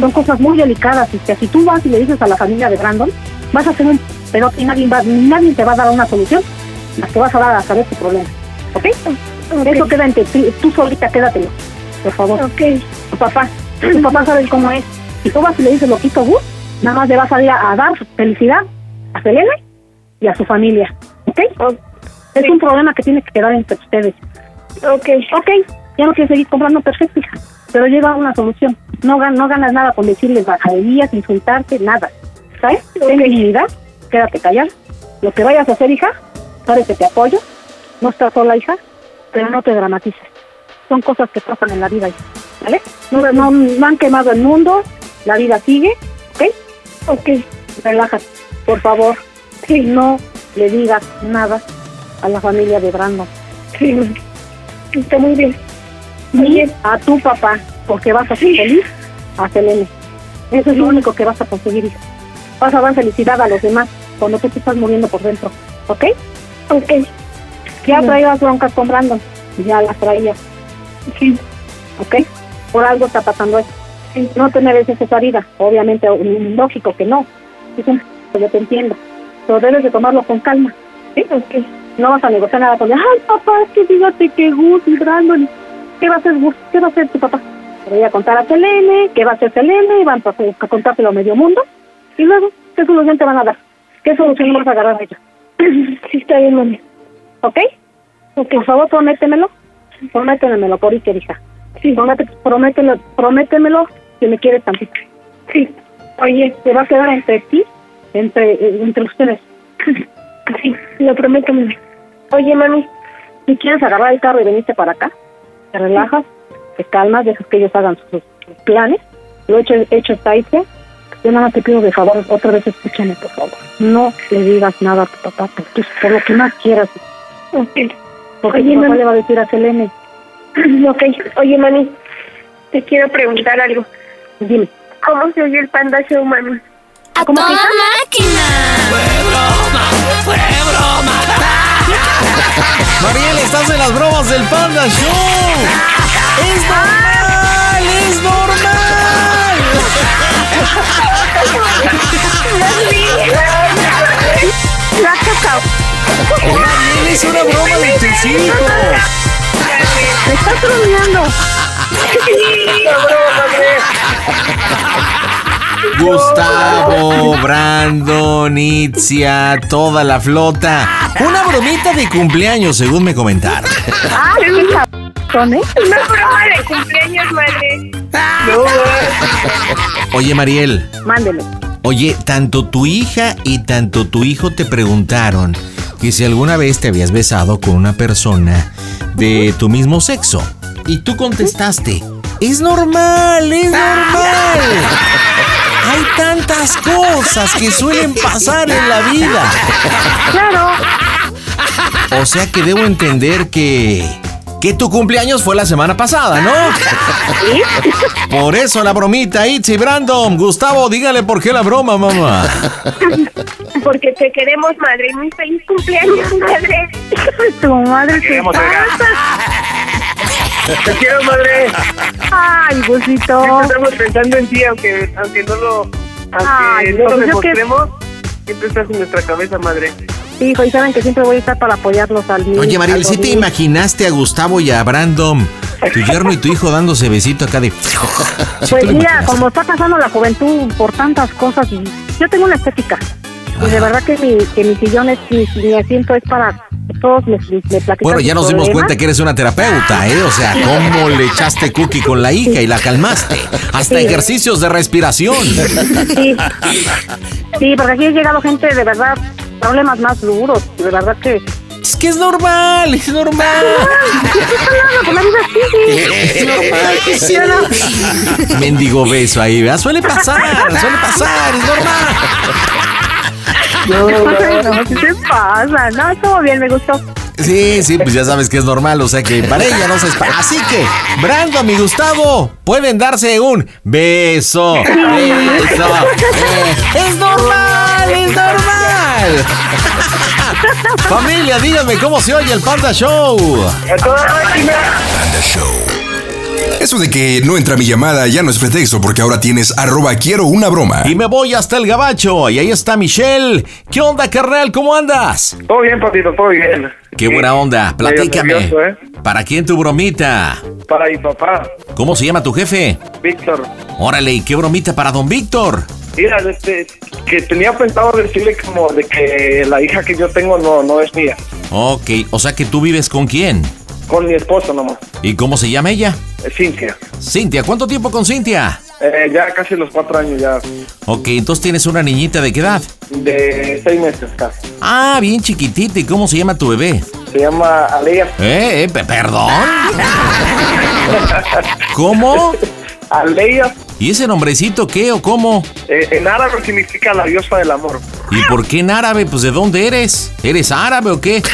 Son cosas muy delicadas y que si tú vas y le dices a la familia de Brandon, vas a hacer un... Pero que nadie, va, nadie te va a dar una solución. Las que vas a dar a saber tu problema. ¿Ok? Eso queda entre ti. Tú solita quédatelo. Por favor. Ok. Tu papá. Tu papá sabe cómo es. Si tú vas y le dices lo quito Gus, nada más le vas a ir a, a dar felicidad a Selene y a su familia. ¿Ok? Es un problema que tiene que quedar entre ustedes. Ok. Ok, ya no quieres seguir comprando perfecto, hija. Pero llega a una solución. No, no ganas nada con decirles bajaderías, insultarte, nada. ¿Sabes? Ten dignidad, quédate callada. Lo que vayas a hacer, hija, sabes que te apoyo. No estás sola, hija, pero no te dramatices. Son cosas que pasan en la vida. ¿Vale? No, no, no han quemado el mundo, la vida sigue, ¿ok? Ok, relájate, por favor. Y no le digas nada a la familia de Brandon. Sí, está muy bien. Ni a tu papá, porque vas a ser feliz a Selene. Eso es lo único que vas a conseguir, hija. Vas a dar felicidad a los demás cuando tú te estás muriendo por dentro, ¿ok? Ok. Ya Sí. traías broncas con Brandon, ya las traías. Sí. ¿ok? Por algo está pasando eso. No te mereces esa vida, obviamente, lógico que no. Un yo te entiendo, pero debes de tomarlo con calma, ¿sí? No vas a negociar nada con. Ay, papá, es que fíjate que Gus y. ¿Qué va a hacer Gus? ¿Qué va a hacer tu papá? Voy a contar a Selene, ¿qué va a hacer Selene? Van a, a contárselo a medio mundo. Y luego, ¿qué solución te van a dar? ¿Qué solución vas a agarrar de ellos? Sí, está bien, mami. ¿Ok? Por favor, prométemelo. Prométemelo por hija. Sí, promete- prométemelo, prométemelo que me quieres tantito. Sí. Oye, se va a quedar entre ti, entre, eh, entre ustedes. Sí, lo prometo. Oye, mami, si quieres agarrar el carro y venirte para acá, te relajas, te calmas, dejas que ellos hagan sus, planes. Lo hecho, hecho está. Yo nada más te pido de favor, otra vez escúchame, por favor. No le digas nada a tu papá, por, tu- por lo que más quieras. Ok. Porque Oye, mami. le va a decir a Selene, Ok. Oye, mami, te quiero preguntar algo. dime, ¿Cómo se oye el Panda Show, mami? ¿cómo te Mariel, estás en las bromas del Panda Show. ¡Es normal! ¡Es normal! Mariel, es una broma de tus hijos. Me estás bromeando. Gustavo, Brandon, Itzia, toda la flota. Una bromita de cumpleaños, según me comentaron. Ah, cabrón, ¿eh? Una broma de cumpleaños, madre. Oye, Mariel, Mándeme. oye, tanto tu hija y tanto tu hijo te preguntaron que si alguna vez te habías besado con una persona de tu mismo sexo. Y tú contestaste, es normal, es normal. Hay tantas cosas que suelen pasar en la vida. Claro. O sea que debo entender que... Que tu cumpleaños fue la semana pasada, ¿no? Por eso la bromita, Itzy, Brandon. Gustavo, dígale por qué la broma, mamá. Porque te queremos, madre. Muy feliz cumpleaños, madre. Tu madre te. Te quiero, madre. Ay, Gusito. Siempre estamos pensando en ti, aunque, aunque no lo, aunque Ay, no lo pues yo que- demostremos. Siempre estás en nuestra cabeza, madre. Hijo, y saben que siempre voy a estar para apoyarlos al niño. Oye, Mariel, ¿sí te imaginaste a Gustavo y a Brandon, tu yerno y tu hijo dándose besito acá de... ¿Sí Pues mira, como está pasando la juventud por tantas cosas y yo tengo una estética. Y de verdad que mi, que mi sillón es, mi, mi asiento es para todos me, Bueno, ya nos dimos cuenta que eres una terapeuta, ¿eh? O sea, cómo le echaste cookie con la hija y la calmaste. Hasta Sí. ejercicios de respiración. Sí. sí, porque aquí ha llegado gente de verdad, problemas más duros, de verdad que... Es que es normal, es normal. Es normal sí. Mendigo beso ahí, ¿verdad? Suele pasar, suele pasar, es normal. No, no, ¿qué te pasa? No, estuvo bien, me gustó. Sí, sí, pues ya sabes que es normal, o sea que para ella no se espera. Así que, Brandon y Gustavo pueden darse un beso. Beso. Eh, es normal, es normal. Familia, díganme cómo se oye el Panda Show. A toda máquina. Panda Show. Eso de que no entra mi llamada ya no es pretexto porque ahora tienes arroba quiero una broma. Y me voy hasta el gabacho. Y ahí está Michelle. ¿Qué onda, carnal? ¿Cómo andas? Todo bien, papito, todo bien. Qué buena onda. Platícame. nervioso, ¿eh? ¿Para quién tu bromita? Para mi papá, ¿Cómo se llama tu jefe? Víctor. Órale, ¿y qué bromita para don Víctor? Mira, este, que tenía pensado decirle como de que la hija que yo tengo no, no es mía. Ok, o sea que tú vives con quién? Con mi esposa nomás, ¿Y cómo se llama ella? eh, Cintia. Cintia, ¿cuánto tiempo con Cintia? Eh, ya casi los cuatro años ya, Ok, entonces tienes una niñita de qué edad? de seis meses casi. Ah, bien chiquitita. ¿Y cómo se llama tu bebé? Se llama Alea. ¿Eh? eh, pe- ¿Perdón? ¿Cómo? Alea, ¿Y ese nombrecito qué o cómo? eh, en árabe significa la diosa del amor. ¿Y por qué en árabe? Pues ¿de dónde eres? ¿Eres árabe o qué?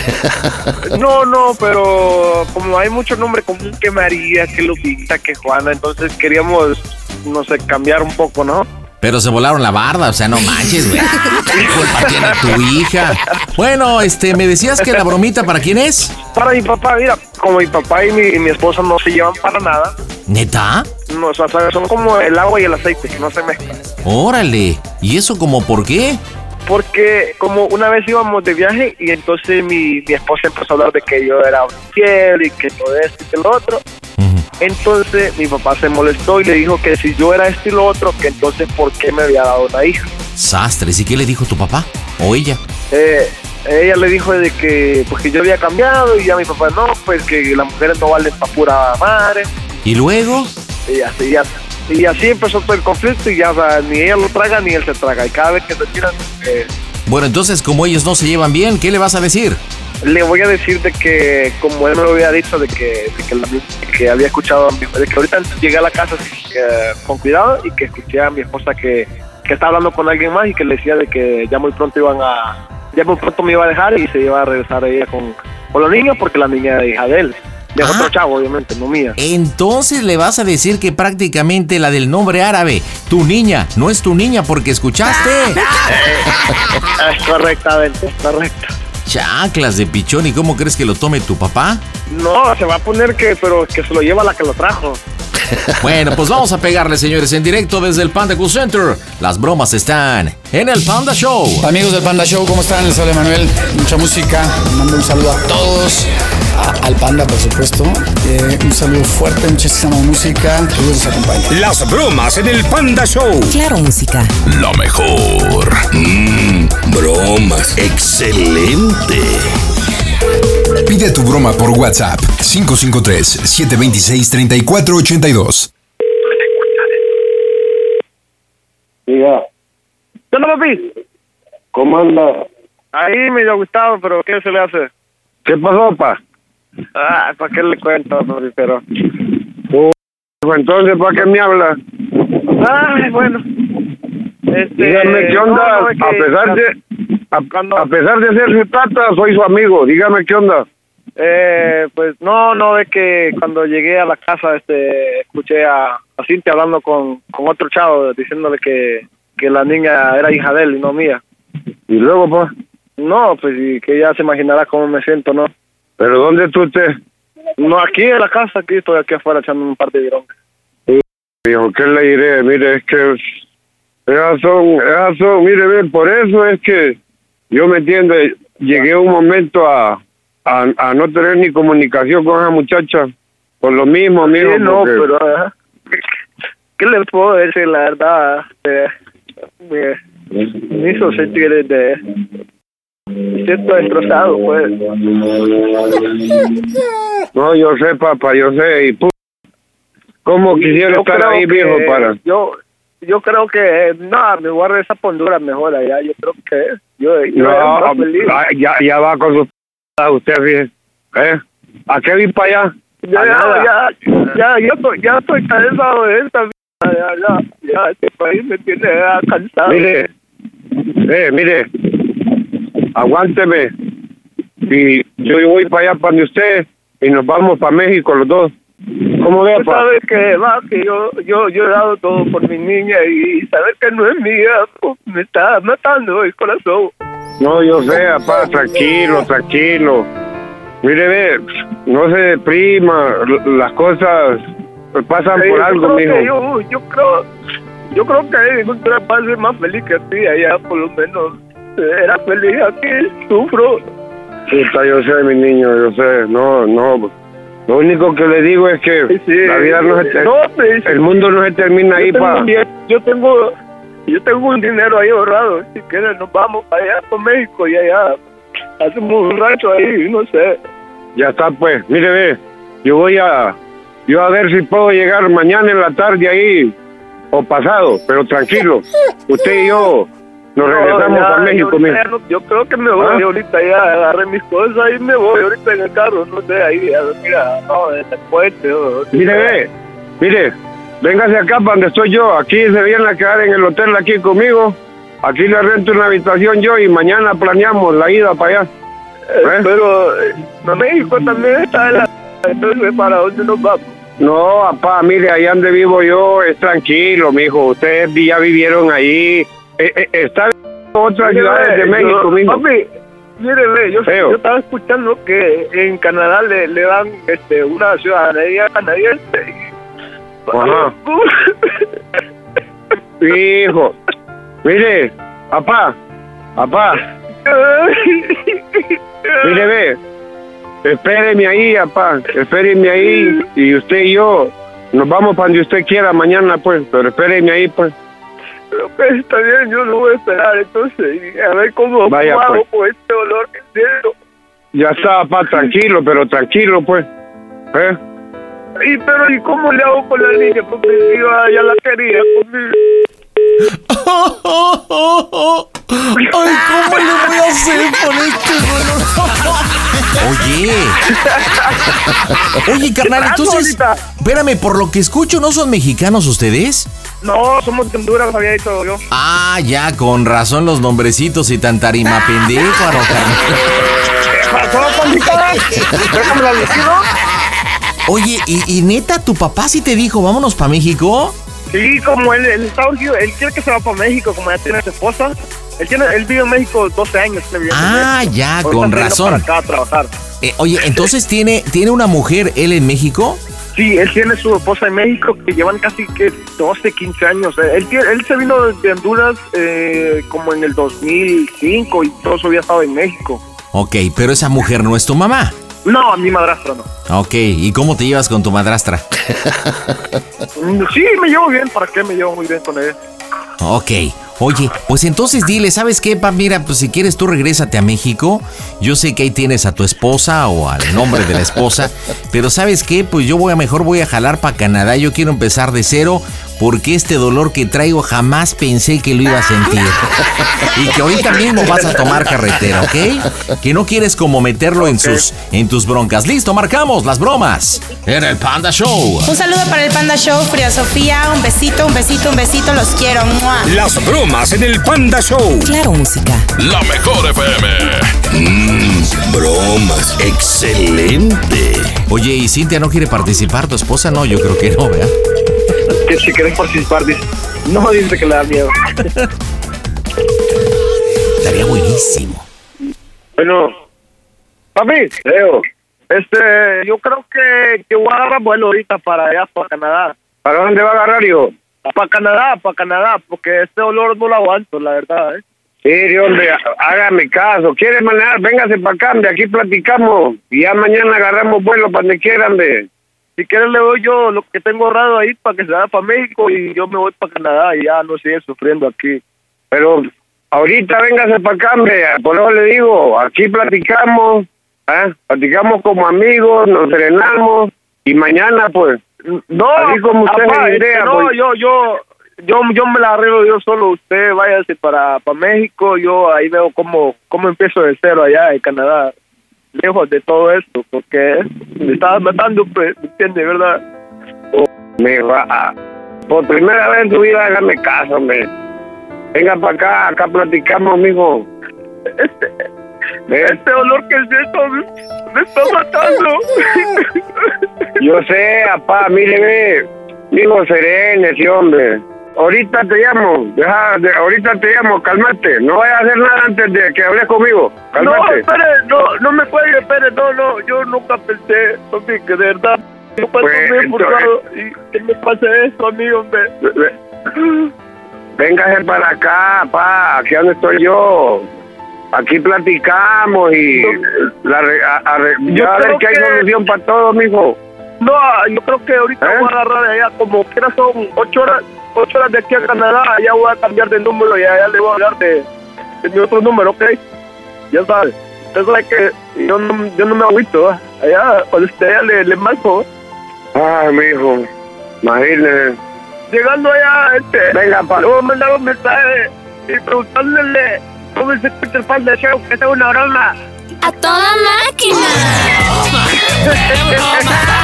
No, no, pero como hay mucho nombre común que María, que Lupita, que Juana, entonces queríamos, no sé, cambiar un poco, ¿no? Pero se volaron la barda, o sea, no manches, güey. ¿Qué culpa tiene tu hija? Bueno, este, me decías que la bromita para quién es? Para mi papá, mira, como mi papá y mi, y mi esposa no se llevan para nada, ¿Neta? No, o sea, son como el agua y el aceite, que no se mezclan. Órale. ¿Y eso como por qué? Porque como una vez íbamos de viaje y entonces mi, mi esposa empezó a hablar de que yo era un infiel y que todo esto y que lo otro. Entonces mi papá se molestó y le dijo que si yo era esto y lo otro, que entonces por qué me había dado una hija. Sastres. ¿Y qué le dijo tu papá? ¿O ella? Eh, ella le dijo de que pues que yo había cambiado y ya mi papá no, pues que las mujeres no valen para pura madre. ¿Y luego? Y así, ya, y así empezó todo el conflicto y ya o sea, ni ella lo traga ni él se traga. Y cada vez que se tiran, eh, Bueno, entonces, como ellos no se llevan bien, ¿qué le vas a decir? le voy a decir de que, como él me lo había dicho, de que, de que, la- que había escuchado, a mi- de que ahorita llegué a la casa eh, con cuidado y que escuché a mi esposa que, que estaba hablando con alguien más y que le decía de que ya muy pronto iban a, ya muy pronto me iba a dejar y se iba a regresar ella con, con los niños porque la niña era hija de él. De otro chavo, obviamente, no mía. Entonces le vas a decir que prácticamente la del nombre árabe, tu niña, no es tu niña porque escuchaste. Es correctamente, correcto. Chaclas de pichón, ¿y cómo crees que lo tome tu papá? No, se va a poner que, pero que se lo lleva la que lo trajo. Bueno, pues vamos a pegarle, señores, en directo desde el Panda Cool Center. Las bromas están en el Panda Show. Amigos del Panda Show, ¿cómo están? Les habla Manuel. Mucha música. Mando un saludo a todos. A- al Panda, por supuesto. Eh, un saludo fuerte, muchísima música. Que Dios los acompañe. Las bromas en el Panda Show. Claro, música. Lo mejor. Mm, bromas. Excelente. Pide tu broma por WhatsApp 553-726-3482. Diga. ¿Qué onda, papi? ¿Cómo anda? Ahí medio gustado, pero ¿qué se le hace? ¿Qué pasó, pa? Ah, ¿para qué le cuento? Pero... entonces, ¿para qué me habla? Ay, bueno. Este, Dígame qué onda, no, no, a pesar de a, a pesar de ser su tata, soy su amigo. Dígame qué onda. Eh, pues no, no, es que cuando llegué a la casa, este, escuché a, a Cintia hablando con, con otro chavo, diciéndole que, que la niña era hija de él y no mía. Y luego, pues, No, pues y que ya se imaginará cómo me siento, ¿no? Pero ¿dónde tú estés? No, aquí en la casa, aquí estoy aquí afuera echando un par de virones. Dijo, ¿qué le diré? Mire, es que esas son, esas son, mire, ve, por eso es que yo me entiendo, llegué un momento a, a, a no tener ni comunicación con esa muchacha. Por lo mismo, amigo. Sí, no, pero... ¿Qué le puedo decir, la verdad? Eh, me, me hizo sentir de... Me siento destrozado, pues. No, yo sé, papá, yo sé. Y ¿Cómo quisiera Yo estar ahí, que- viejo, para? Yo, yo creo que, no, me guardo esa pondura mejor allá. Yo creo que yo, yo No, ya, ya va con su usted, fíjese. ¿Eh? ¿A qué vi para allá? Ya, ya, nada. ya, ya, ya estoy, ya estoy cansado de esta vida. Ya, ya, ya, este país me tiene cansado. Mire, eh, mire, aguánteme. Y yo voy para allá para donde usted y nos vamos para México los dos. ¿Cómo ve, Tú papá? sabes que va, que yo, yo, yo he dado todo por mi niña y saber que no es mía, pues, me está matando el corazón. No, yo sé, papá, tranquilo, tranquilo. Mire, ve, no se deprima, las cosas pasan Sí, por yo algo, mijo. Yo, yo creo, yo creo que encontré va a ser más feliz que a ti allá, por lo menos. Era feliz aquí, sufro. Puta, yo sé, mi niño, yo sé. No, no. Lo único que le digo es que la vida no se No, el mundo no se termina ahí, yo pa. yo tengo, yo tengo un dinero ahí ahorrado. Si quieres, nos vamos para allá, por México y allá hacemos un rancho ahí, no sé. Ya está, pues. Mire, ve, yo voy a, yo a ver si puedo llegar mañana en la tarde ahí o pasado, pero tranquilo. Usted y yo nos No, regresamos ya, a México, yo, ya no- yo creo que me voy ¿Ah? ahorita, ya agarré mis cosas y me voy ahorita en el carro, no sé, ahí, a- mira, no, en el puente. o- Mire, ve, mire, véngase acá para donde estoy yo. Aquí se viene a quedar en el hotel aquí conmigo. Aquí le rento una habitación yo y mañana planeamos la ida para allá. Eh, Pero eh, no, México también está en la... Entonces, ¿para dónde nos vamos? No, papá, mire, allá donde vivo yo es tranquilo, mijo. Ustedes ya vivieron ahí. Eh, eh, está en otras Mire, ciudades de México, yo-. Papi, mire, yo, yo estaba escuchando que en Canadá le, le dan este, una ciudadanía canadiense. Ajá. Hijo, mire, papá, papá, mire, ve, espéreme ahí, papá, espéreme ahí, y usted y yo nos vamos para donde usted quiera mañana, pues, pero espéreme ahí, pues. Pero pues, está bien, yo lo voy a esperar entonces a ver cómo, Vaya, hago pues. con este dolor que siento. Ya está, papá, tranquilo, pero tranquilo, pues. ¿Eh? Y pero ¿y cómo le hago con la niña? Porque yo ya la quería conmigo. Ay, ¿cómo le voy a hacer con este Oye. Oye, carnal, entonces. Espérame, por lo que escucho, ¿no son mexicanos ustedes? No, somos de Honduras, había dicho yo. Ah, ya, con razón los nombrecitos y tan tarima liquido. Oye, ¿y, y neta, tu papá sí te dijo, vámonos para México? Sí, como él, él está urgido, él quiere que se va para México, como ya tiene su esposa. Él, tiene, él vive en México 12 años. Ah, ya, con razón. Para acá a trabajar. Eh, oye, entonces tiene, tiene una mujer él en México. Sí, él tiene su esposa en México que llevan casi que 12, 15 años. Eh, Él, él se vino de Honduras eh, como en el 2005 y todo su vida estado en México. Ok, pero esa mujer no es tu mamá. No, mi madrastra no. Ok, ¿y cómo te llevas con tu madrastra? Mm, Sí, me llevo bien. ¿Para qué me llevo muy bien con él? Ok. Oye, pues entonces dile, ¿sabes qué, pa? Mira, pues si quieres tú regrésate a México. Yo sé que ahí tienes a tu esposa o al nombre de la esposa, pero ¿sabes qué? Pues yo voy a mejor voy a jalar para Canadá. Yo quiero empezar de cero porque este dolor que traigo jamás pensé que lo iba a sentir. Y que ahorita mismo vas a tomar carretera, ¿ok? Que no quieres como meterlo en sus en tus broncas. Listo, marcamos las bromas en el Panda Show. Un saludo para el Panda Show, Frida Sofía. Un besito, un besito, un besito. Los quiero. ¡Mua! Las bromas en el Panda Show. Claro, música. La mejor FM. Mmm, bromas. Excelente. Oye, ¿y Cintia no quiere participar? ¿Tu esposa no? Yo creo que no, ¿verdad? Que si quieres participar, dice. No, dice que le da miedo. Estaría buenísimo. Bueno, papi, Leo, este, yo creo que, que voy a agarrar vuelo ahorita para allá, para Canadá. ¿Para dónde va a agarrar, hijo? Para Canadá, para Canadá, porque este olor no lo aguanto, la verdad, ¿eh? Sí, hombre, hágame caso. ¿Quiere manejar? Véngase para acá, de aquí platicamos. Y ya mañana agarramos vuelo para donde quieran, de. Si quieres le doy yo lo que tengo ahorrado ahí para que se vaya para México y yo me voy para Canadá y ya no sigue sufriendo aquí. Pero ahorita véngase para acá, hombre. Por eso le digo, aquí platicamos, ¿ah? platicamos como amigos, nos serenamos y mañana, pues. No, así como usted este, idea, no, pues. yo, yo, yo, yo me la arreglo yo solo. Usted váyase para, para México, yo ahí veo cómo, cómo empiezo de cero allá en Canadá, lejos de todo esto, porque me estabas matando, pues, ¿me entiende, verdad? Me va. Por primera vez en tu vida, hágame caso, hombre. Venga para acá, acá platicamos, mijo. Este, este olor que siento me, me está matando. Yo sé, papá, mire, ve. Mijo, serene, hombre. Ahorita te llamo, deja, de- ahorita te llamo, cálmate. No vayas a hacer nada antes de que hables conmigo. No, Cálmate. espere, no, no me cuelgue, espere, no, no, yo nunca pensé, papi, que de verdad, yo paso Pues, frustrado y que me pase esto a mí, hombre. Véngase para acá, pa, aquí donde estoy yo. Aquí platicamos y la a- Yo creo ver que hay que- solución para todo, mijo. No, yo creo que ahorita ¿Eh? voy a agarrar allá, como quiera son ocho horas, ocho horas de aquí a Canadá, allá voy a cambiar de número y allá le voy a hablar de, de mi otro número, ¿ok? Ya sabes. usted sabe que yo no, yo no me agüito. Allá, cuando usted allá le, le marco. Ah, mijo, imagínese. Llegando allá, este, Venga, pa. le voy a mandar un mensaje y preguntándole cómo se escucha el Panda Show, que es una broma. ¡A toda máquina!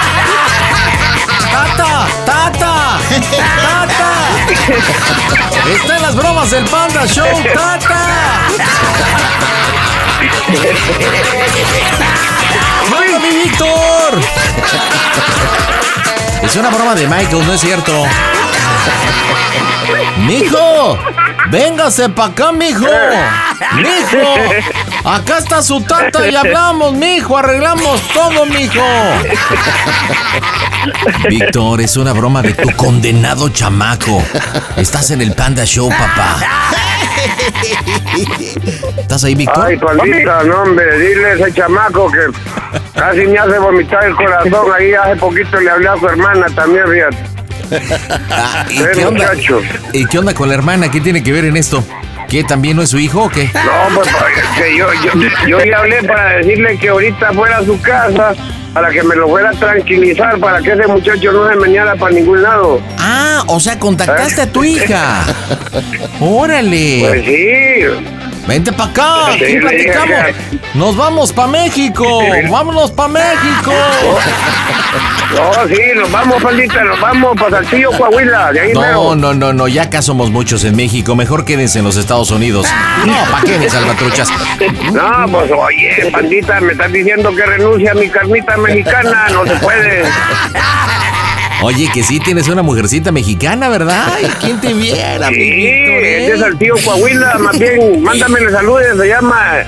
¡Tata! ¡Tata! ¡Tata! ¡Está en las bromas del Panda Show! ¡Tata! ¡Venga, mi Víctor! Es una broma de Michael, no es cierto. ¡Mijo! ¡Véngase pa' acá, mijo! ¡Mijo! Acá está su tata y hablamos, mijo. Arreglamos todo, mijo. Víctor, es una broma de tu condenado chamaco. Estás en el Panda Show, papá. ¿Estás ahí, Víctor? Ay, pandita, no, hombre, dile a ese chamaco que casi me hace vomitar el corazón. Ahí hace poquito le hablé a su hermana también, fíjate. ¿Y Eh, qué onda? ¿Y qué onda con la hermana? ¿Qué tiene que ver en esto? ¿Qué también no es su hijo o qué? No, pues que yo, yo, yo le hablé para decirle que ahorita fuera a su casa para que me lo fuera a tranquilizar, para que ese muchacho no se meñara para ningún lado. Ah, o sea, contactaste a tu hija. Órale. Pues sí. Vente para acá, Sí, aquí platicamos. Nos vamos para México. Vámonos para México. No, sí, nos vamos, pandita, nos vamos para Saltillo, Coahuila, de ahí No, mero. no, no, no, ya acá somos muchos en México. Mejor quédense en los Estados Unidos. No, ¿para qué, salvatruchas? No, pues oye, pandita, me estás diciendo que renuncia a mi carnita mexicana, no se puede. Oye, que sí tienes una mujercita mexicana, ¿verdad? Ay, ¿quién te viera, Sí, eh? es de Saltillo, Coahuila, más bien, mándamele saludos, se llama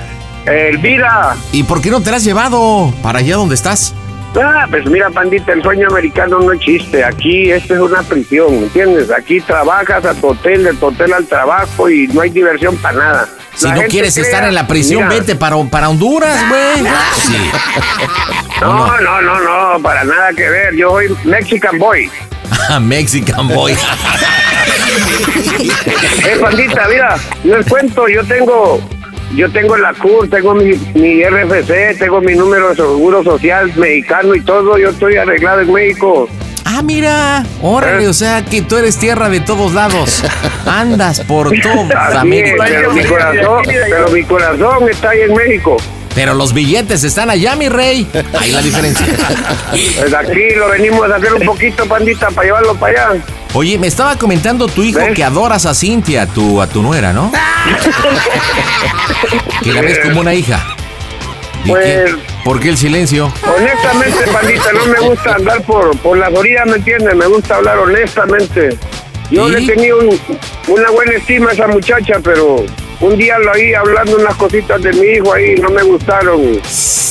eh, Elvira. ¿Y por qué no te la has llevado para allá donde estás? Ah, pues mira, pandita, el sueño americano no existe. Aquí esto es una prisión, ¿me entiendes? Aquí trabajas a tu hotel, de tu hotel al trabajo y no hay diversión para nada. Si La no quieres crea- estar en la prisión, Mira, vete para, para Honduras, güey. Sí. No, no, no, no, para nada que ver. Yo soy Mexican Boy. Ah, Mexican boy. Eh, pandita, mira, yo les cuento, yo tengo, yo tengo la CUR, tengo mi, mi RFC, tengo mi número de seguro social mexicano y todo, yo estoy arreglado en México. Ah, mira. Órale, o sea que tú eres tierra de todos lados. Andas por es, América. pero mi corazón, pero mi corazón está ahí en México. Pero los billetes están allá, mi rey. Ahí la diferencia. Pues aquí lo venimos a hacer un poquito, pandita, para llevarlo para allá. Oye, me estaba comentando tu hijo que adoras a Cintia, tu, a tu nuera, ¿no? Que la ves como una hija. ¿Y Pues-? ¿Por qué el silencio? Honestamente, pandita, no me gusta andar por, por las orillas, ¿me entiendes? Me gusta hablar honestamente. Yo ¿Y? le tenía un- una buena estima a esa muchacha, pero un día lo oí hablando unas cositas de mi hijo ahí, no me gustaron.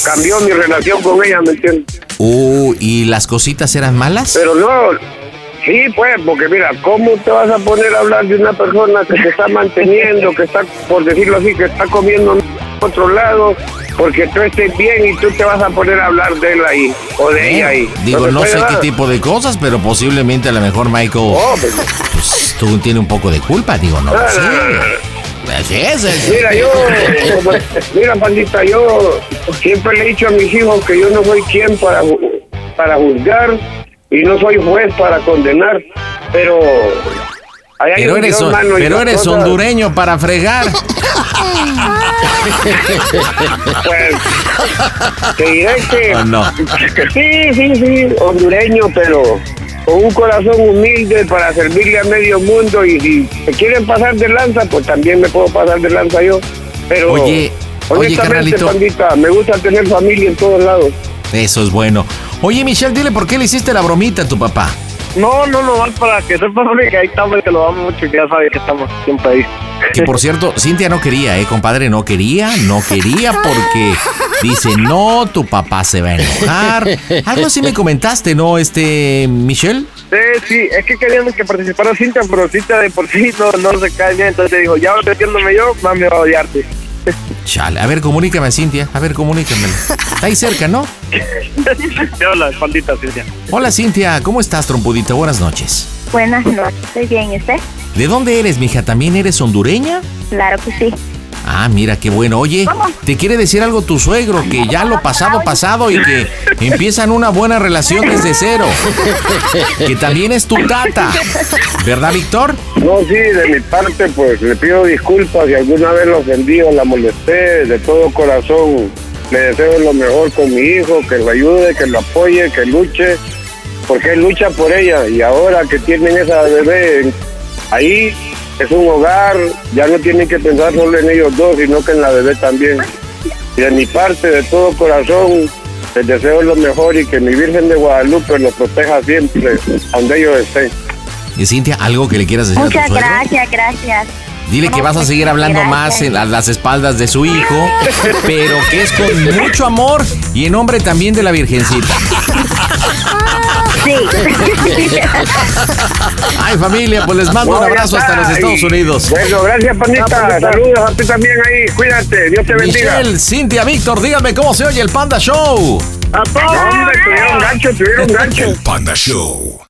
Cambió mi relación con ella, ¿me entiendes? Uh, ¿y las cositas eran malas? Pero no, sí, pues, porque mira, ¿cómo te vas a poner a hablar de una persona que se está manteniendo, que está, por decirlo así, que está comiendo en otro lado, porque tú estés bien y tú te vas a poner a hablar de él ahí, o de ella ahí? Digo, no sé qué tipo de cosas, pero posiblemente a lo mejor Michael Oh, pues, pues, tú tiene un poco de culpa, digo, no sé. Así es, es- Mira, yo, mira, pandita, yo siempre le he dicho a mis hijos que yo no soy quien para, para juzgar y no soy juez para condenar, pero... Pero eres, Dios, mano, pero eres cosas- hondureño para fregar. Pues, te diré que... ¿O no? Sí, sí, sí, hondureño, pero con un corazón humilde para servirle a medio mundo y si se quieren pasar de lanza, pues también me puedo pasar de lanza yo. Pero Oye, oye, honestamente, carnalito. pandita, me gusta tener familia en todos lados. Eso es bueno. Oye, Michelle, dile por qué le hiciste la bromita a tu papá. No, no, no, más para que sepas que ahí estamos, que lo damos mucho y que ya sabes que estamos siempre ahí. Que por cierto, Cintia no quería, ¿eh, compadre? No quería, no quería porque dice, no, tu papá se va a enojar. Algo así me comentaste, ¿no, este, Michelle? Sí, sí, es que querían que participara Cintia, pero Cintia de por sí no, no se cae bien, entonces dijo, ya metiéndome yo, más me va a odiarte. Chale, a ver, comunícame a Cintia, a ver, comunícamelo. Está ahí cerca, ¿no? Te habla, pandita Cintia. Hola, Cintia, ¿cómo estás, trompudita? Buenas noches. Buenas noches, estoy bien, ¿y usted? ¿De dónde eres, mija? ¿También eres hondureña? Claro que sí. Ah, mira qué bueno. Oye, te quiere decir algo tu suegro, que ya lo pasado pasado y que empiezan una buena relación desde cero. Que también es tu tata. ¿Verdad, Víctor? No, sí, de mi parte, pues le pido disculpas si alguna vez lo ofendí o la molesté. De todo corazón le deseo lo mejor con mi hijo, que lo ayude, que lo apoye, que luche, porque él lucha por ella. Y ahora que tienen esa bebé ahí, es un hogar, ya no tienen que pensar solo en ellos dos, sino que en la bebé también. Y de mi parte, de todo corazón, les deseo lo mejor y que mi Virgen de Guadalupe los proteja siempre, donde ellos estén. Y Cintia, ¿algo que le quieras decir a tu Muchas gracias, gracias. Dile que vas a seguir hablando más en la- las espaldas de su hijo, pero que es con mucho amor y en nombre también de la Virgencita. Sí. Ay, familia, pues les mando un abrazo hasta los Estados Unidos. Bueno, gracias, Pandita. Saludos a ti también ahí. Cuídate. Dios te bendiga. Michelle, Cintia, Víctor, díganme cómo se oye el Panda Show. No, hombre, tuvieron gancho, tuvieron gancho. Panda Show.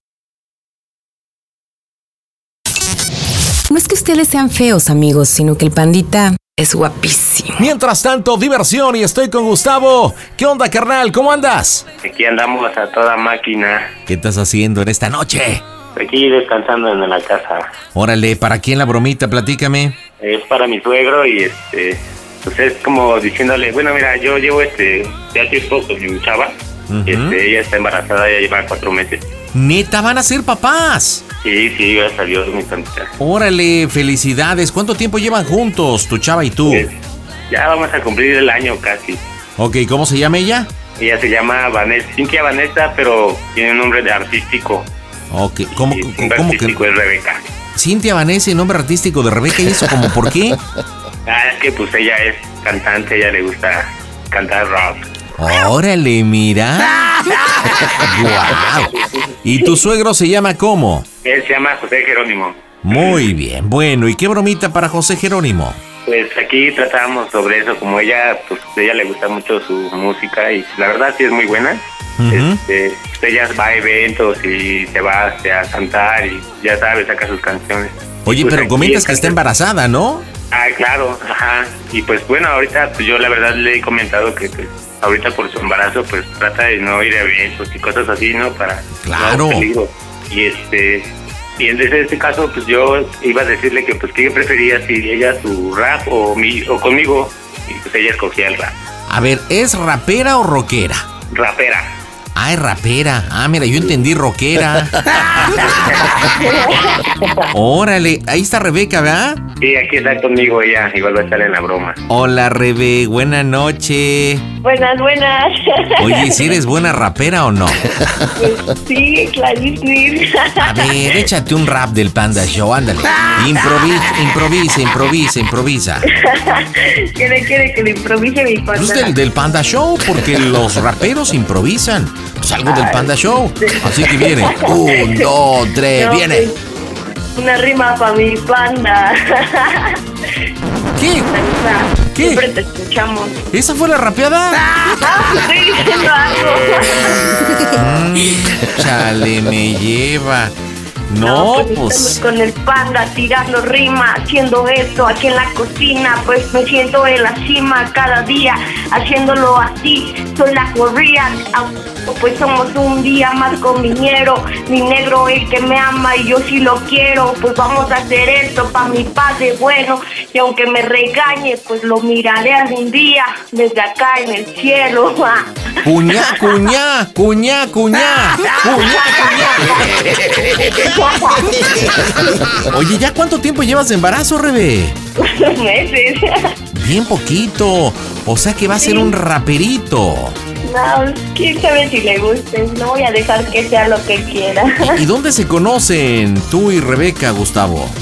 No es que ustedes sean feos, amigos, sino que el pandita es guapísimo. Mientras tanto, diversión y estoy con Gustavo. ¿Qué onda, carnal? ¿Cómo andas? Aquí andamos a toda máquina. ¿Qué estás haciendo en esta noche? Aquí descansando en la casa. Órale, ¿para quién la bromita? Platícame. Es para mi suegro y este. Pues es como diciéndole, bueno, mira, yo llevo este. Ya tiempo con mi chava. Ujú. este, ella está embarazada, ya lleva cuatro meses. Neta, van a ser papás. Sí, sí, gracias a Dios, mi tantita. Órale, felicidades. ¿Cuánto tiempo llevan juntos, tu chava y tú? Ya vamos a cumplir el año casi. Ok, ¿cómo se llama ella? Ella se llama Vanessa, Cintia Vanessa, pero tiene un nombre de artístico. Ok, ¿cómo, Y cómo- cómo que? artístico es Rebeca. Cintia Vanessa y nombre artístico de Rebeca y eso como por qué? Ah, es que pues ella es cantante, ella le gusta cantar rock. Órale, mira. Guau. ¿Y tu suegro se llama cómo? Él se llama José Jerónimo. Muy bien, bueno, ¿y qué bromita para José Jerónimo? Pues aquí tratamos sobre eso, como ella, pues a ella le gusta mucho su música y la verdad sí es muy buena. Este, pues, ella va a eventos y se va a cantar y ya sabes, saca sus canciones. Oye, Pues pero comentas que está embarazada, ¿no? Ah, claro, ajá. Y pues bueno, ahorita pues, yo la verdad le he comentado que pues, ahorita por su embarazo pues trata de no ir a eventos y cosas así, ¿no? Para Claro. no peligro. Y este y en ese, ese caso pues yo iba a decirle que pues que prefería si ella su rap o mi o conmigo y pues ella escogía el rap. A ver, ¿es rapera o rockera? Rapera. Es rapera. Ah, mira, yo entendí rockera. Órale, ahí está Rebeca, ¿verdad? Sí, aquí está conmigo ella, igual va a estar en la broma. Hola, Rebe, buena noche. Buenas, buenas. Oye, ¿si eres buena rapera o no? Pues sí, clarísimo. A ver, échate un rap del Panda Show, ándale. Improvisa, improvisa, improvisa, improvisa. ¿Qué le quiere que le improvise mi Pues panda? del, del Panda Show, porque los raperos improvisan. Pues algo del Panda Show. Así que viene. Un, dos, tres, No, viene. pues, Una rima para mi panda. ¿Qué? ¿Qué? Siempre te escuchamos. ¿Esa fue la rapeada? Ah, estoy diciendo algo. Chale, me lleva. No, Estamos pues. con el panda tirando rima, haciendo esto aquí en la cocina, pues me siento en la cima cada día, haciéndolo así, soy la corría, pues somos un día más con mi ñero, mi negro el que me ama y yo sí lo quiero, pues vamos a hacer esto para mi padre bueno, y aunque me regañe, pues lo miraré algún día desde acá en el cielo. Cuñá, cuñá, cuñá, cuñá. Cuñá, cuñá. Oye, ¿ya cuánto tiempo llevas de embarazo, Rebe? meses. Bien poquito. O sea que va a ser un raperito. No, quién sabe si le guste. No voy a dejar que sea lo que quiera. ¿Y dónde se conocen tú y Rebeca, Gustavo?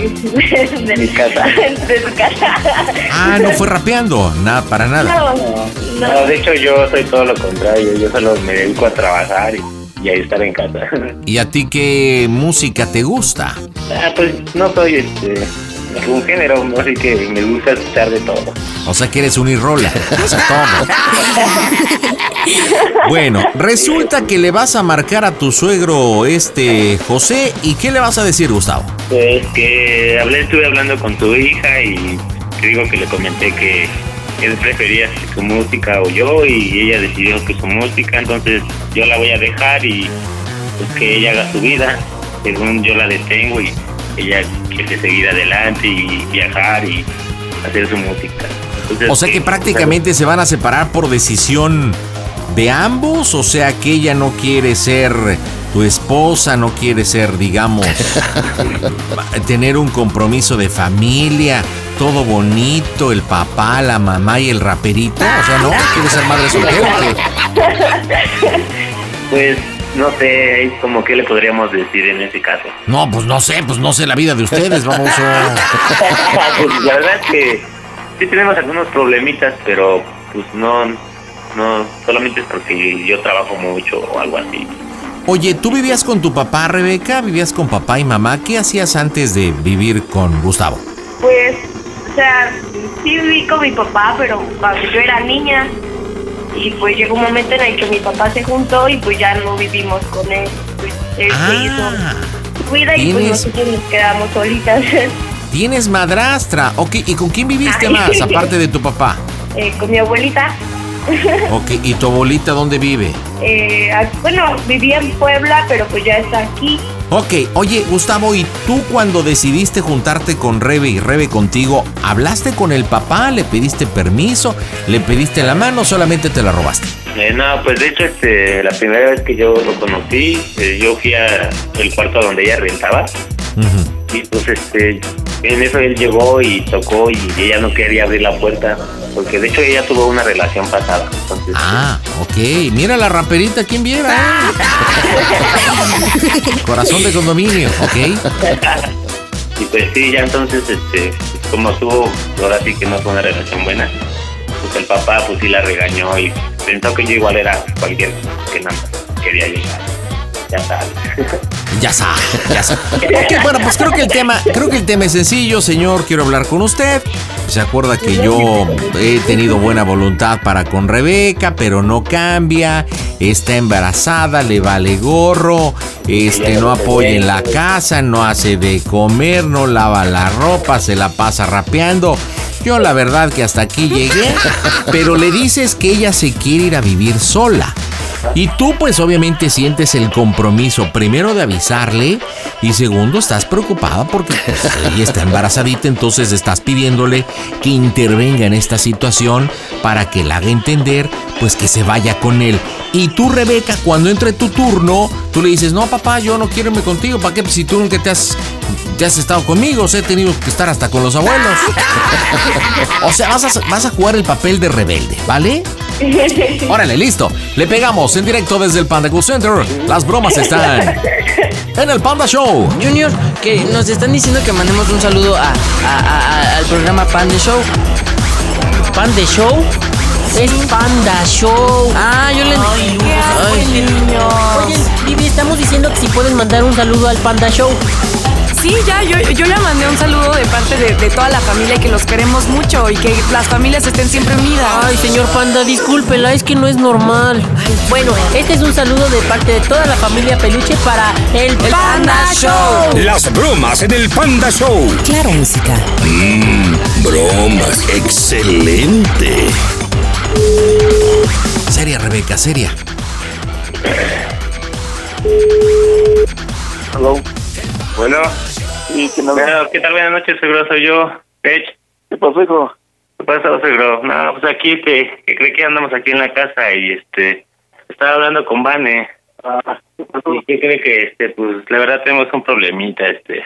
de mi casa. De su casa. Ah, no fue rapeando. Nada, para nada. No, No, de hecho yo soy todo lo contrario, yo solo me dedico a trabajar y, y a estar en casa. ¿Y a ti qué música te gusta? Ah, pues no soy este un género, así que me gusta escuchar de todo. O sea que eres un irrola. O sea, todo. Bueno, resulta que le vas a marcar a tu suegro, este José, ¿y qué le vas a decir, Gustavo? Pues que hablé, estuve hablando con tu hija y te digo que le comenté que él prefería su música o yo y ella decidió que su música, entonces yo la voy a dejar y pues que ella haga su vida, según yo la detengo y ella quiere seguir adelante y viajar y hacer su música. Entonces, O sea que eh, prácticamente se van a separar por decisión de ambos, o sea que ella no quiere ser tu esposa, no quiere ser, digamos, tener un compromiso de familia, todo bonito, el papá, la mamá y el raperito, o sea, no, quiere ser madre soltera. Pues no sé, como que le podríamos decir en ese caso. No, pues no sé, pues no sé la vida de ustedes, vamos a... pues la verdad es que sí tenemos algunos problemitas, pero pues no, no, solamente es porque yo trabajo mucho o algo así. Oye, ¿tú vivías con tu papá, Rebeca? ¿Vivías con papá y mamá? ¿Qué hacías antes de vivir con Gustavo? Pues, o sea, sí viví con mi papá, pero cuando yo era niña. Y pues llegó un momento en el que mi papá se juntó y pues ya no vivimos con él. Pues él se hizo su vida y pues ¿Tienes- nosotros nos quedamos solitas. Tienes madrastra. Ok, ¿y con quién viviste Ay. más, aparte de tu papá? Eh, con mi abuelita. Ok, ¿y tu abuelita dónde vive? Eh, bueno, vivía en Puebla, pero pues ya está aquí. Ok, oye, Gustavo, ¿y tú cuando decidiste juntarte con Rebe y Rebe contigo, hablaste con el papá? ¿Le pediste permiso? ¿Le pediste la mano o solamente te la robaste? Eh, no, pues de hecho, este, la primera vez que yo lo conocí, eh, yo fui a el cuarto donde ella rentaba y pues este, en eso él llegó y tocó y ella no quería abrir la puerta porque de hecho ella tuvo una relación pasada. Entonces, Ah, ok. Mira la raperita, ¿quién viera? Corazón de condominio, ok. y pues sí, ya entonces, este, como tuvo, ahora sí que no fue una relación buena, pues el papá pues sí la regañó y pensó que yo igual era cualquier que nada quería llegar. Ya sabes. Ya sabe, ya sabe. Ok, bueno, pues creo que el tema, creo que el tema es sencillo, señor. Quiero hablar con usted. Se acuerda que yo he tenido buena voluntad para con Rebeca, pero no cambia. Está embarazada, le vale gorro. Este no apoya en la casa, no hace de comer, no lava la ropa, se la pasa rapeando. Yo la verdad que hasta aquí llegué, pero le dices que ella se quiere ir a vivir sola. Y tú pues obviamente sientes el compromiso primero de avisarle y segundo estás preocupada porque pues, ella está embarazadita, entonces estás pidiéndole que intervenga en esta situación para que la haga entender pues que se vaya con él. Y tú Rebeca, cuando entre tu turno, tú le dices, no papá, yo no quiero irme contigo, ¿para qué? Pues si tú nunca te has, te has estado conmigo, o he tenido que estar hasta con los abuelos. O sea, vas a, vas a jugar el papel de rebelde, ¿vale? Órale, listo. Le pegamos en directo desde el Panda Cool Center. Las bromas están en el Panda Show. Junior, que nos están diciendo que mandemos un saludo a, a- a- al programa Panda Show. ¿Panda Show? Es Panda Show. Ah, yo le. Ay, Oye, Vivi, estamos diciendo que si pueden mandar un saludo al Panda Show. Sí, ya, yo, yo ya mandé un saludo de parte de, de toda la familia que los queremos mucho y que las familias estén siempre unidas. Ay, señor Panda, discúlpela, es que no es normal. Bueno, este es un saludo de parte de toda la familia Peluche para el, Panda, Show. Las bromas en el Panda Show. Claro, música. Mmm, bromas. Excelente. Seria, Rebeca, seria. Hello. Bueno. Sí, ¿quién Bueno, ¿qué tal? Buenas noches, seguro soy yo, Pech. ¿Qué pasó, hijo? ¿Qué pasa, seguro? No, pues aquí, este, que cree que andamos aquí en la casa y, este, estaba hablando con Vane. ¿Y qué cree que, este, pues, la verdad tenemos un problemita, este,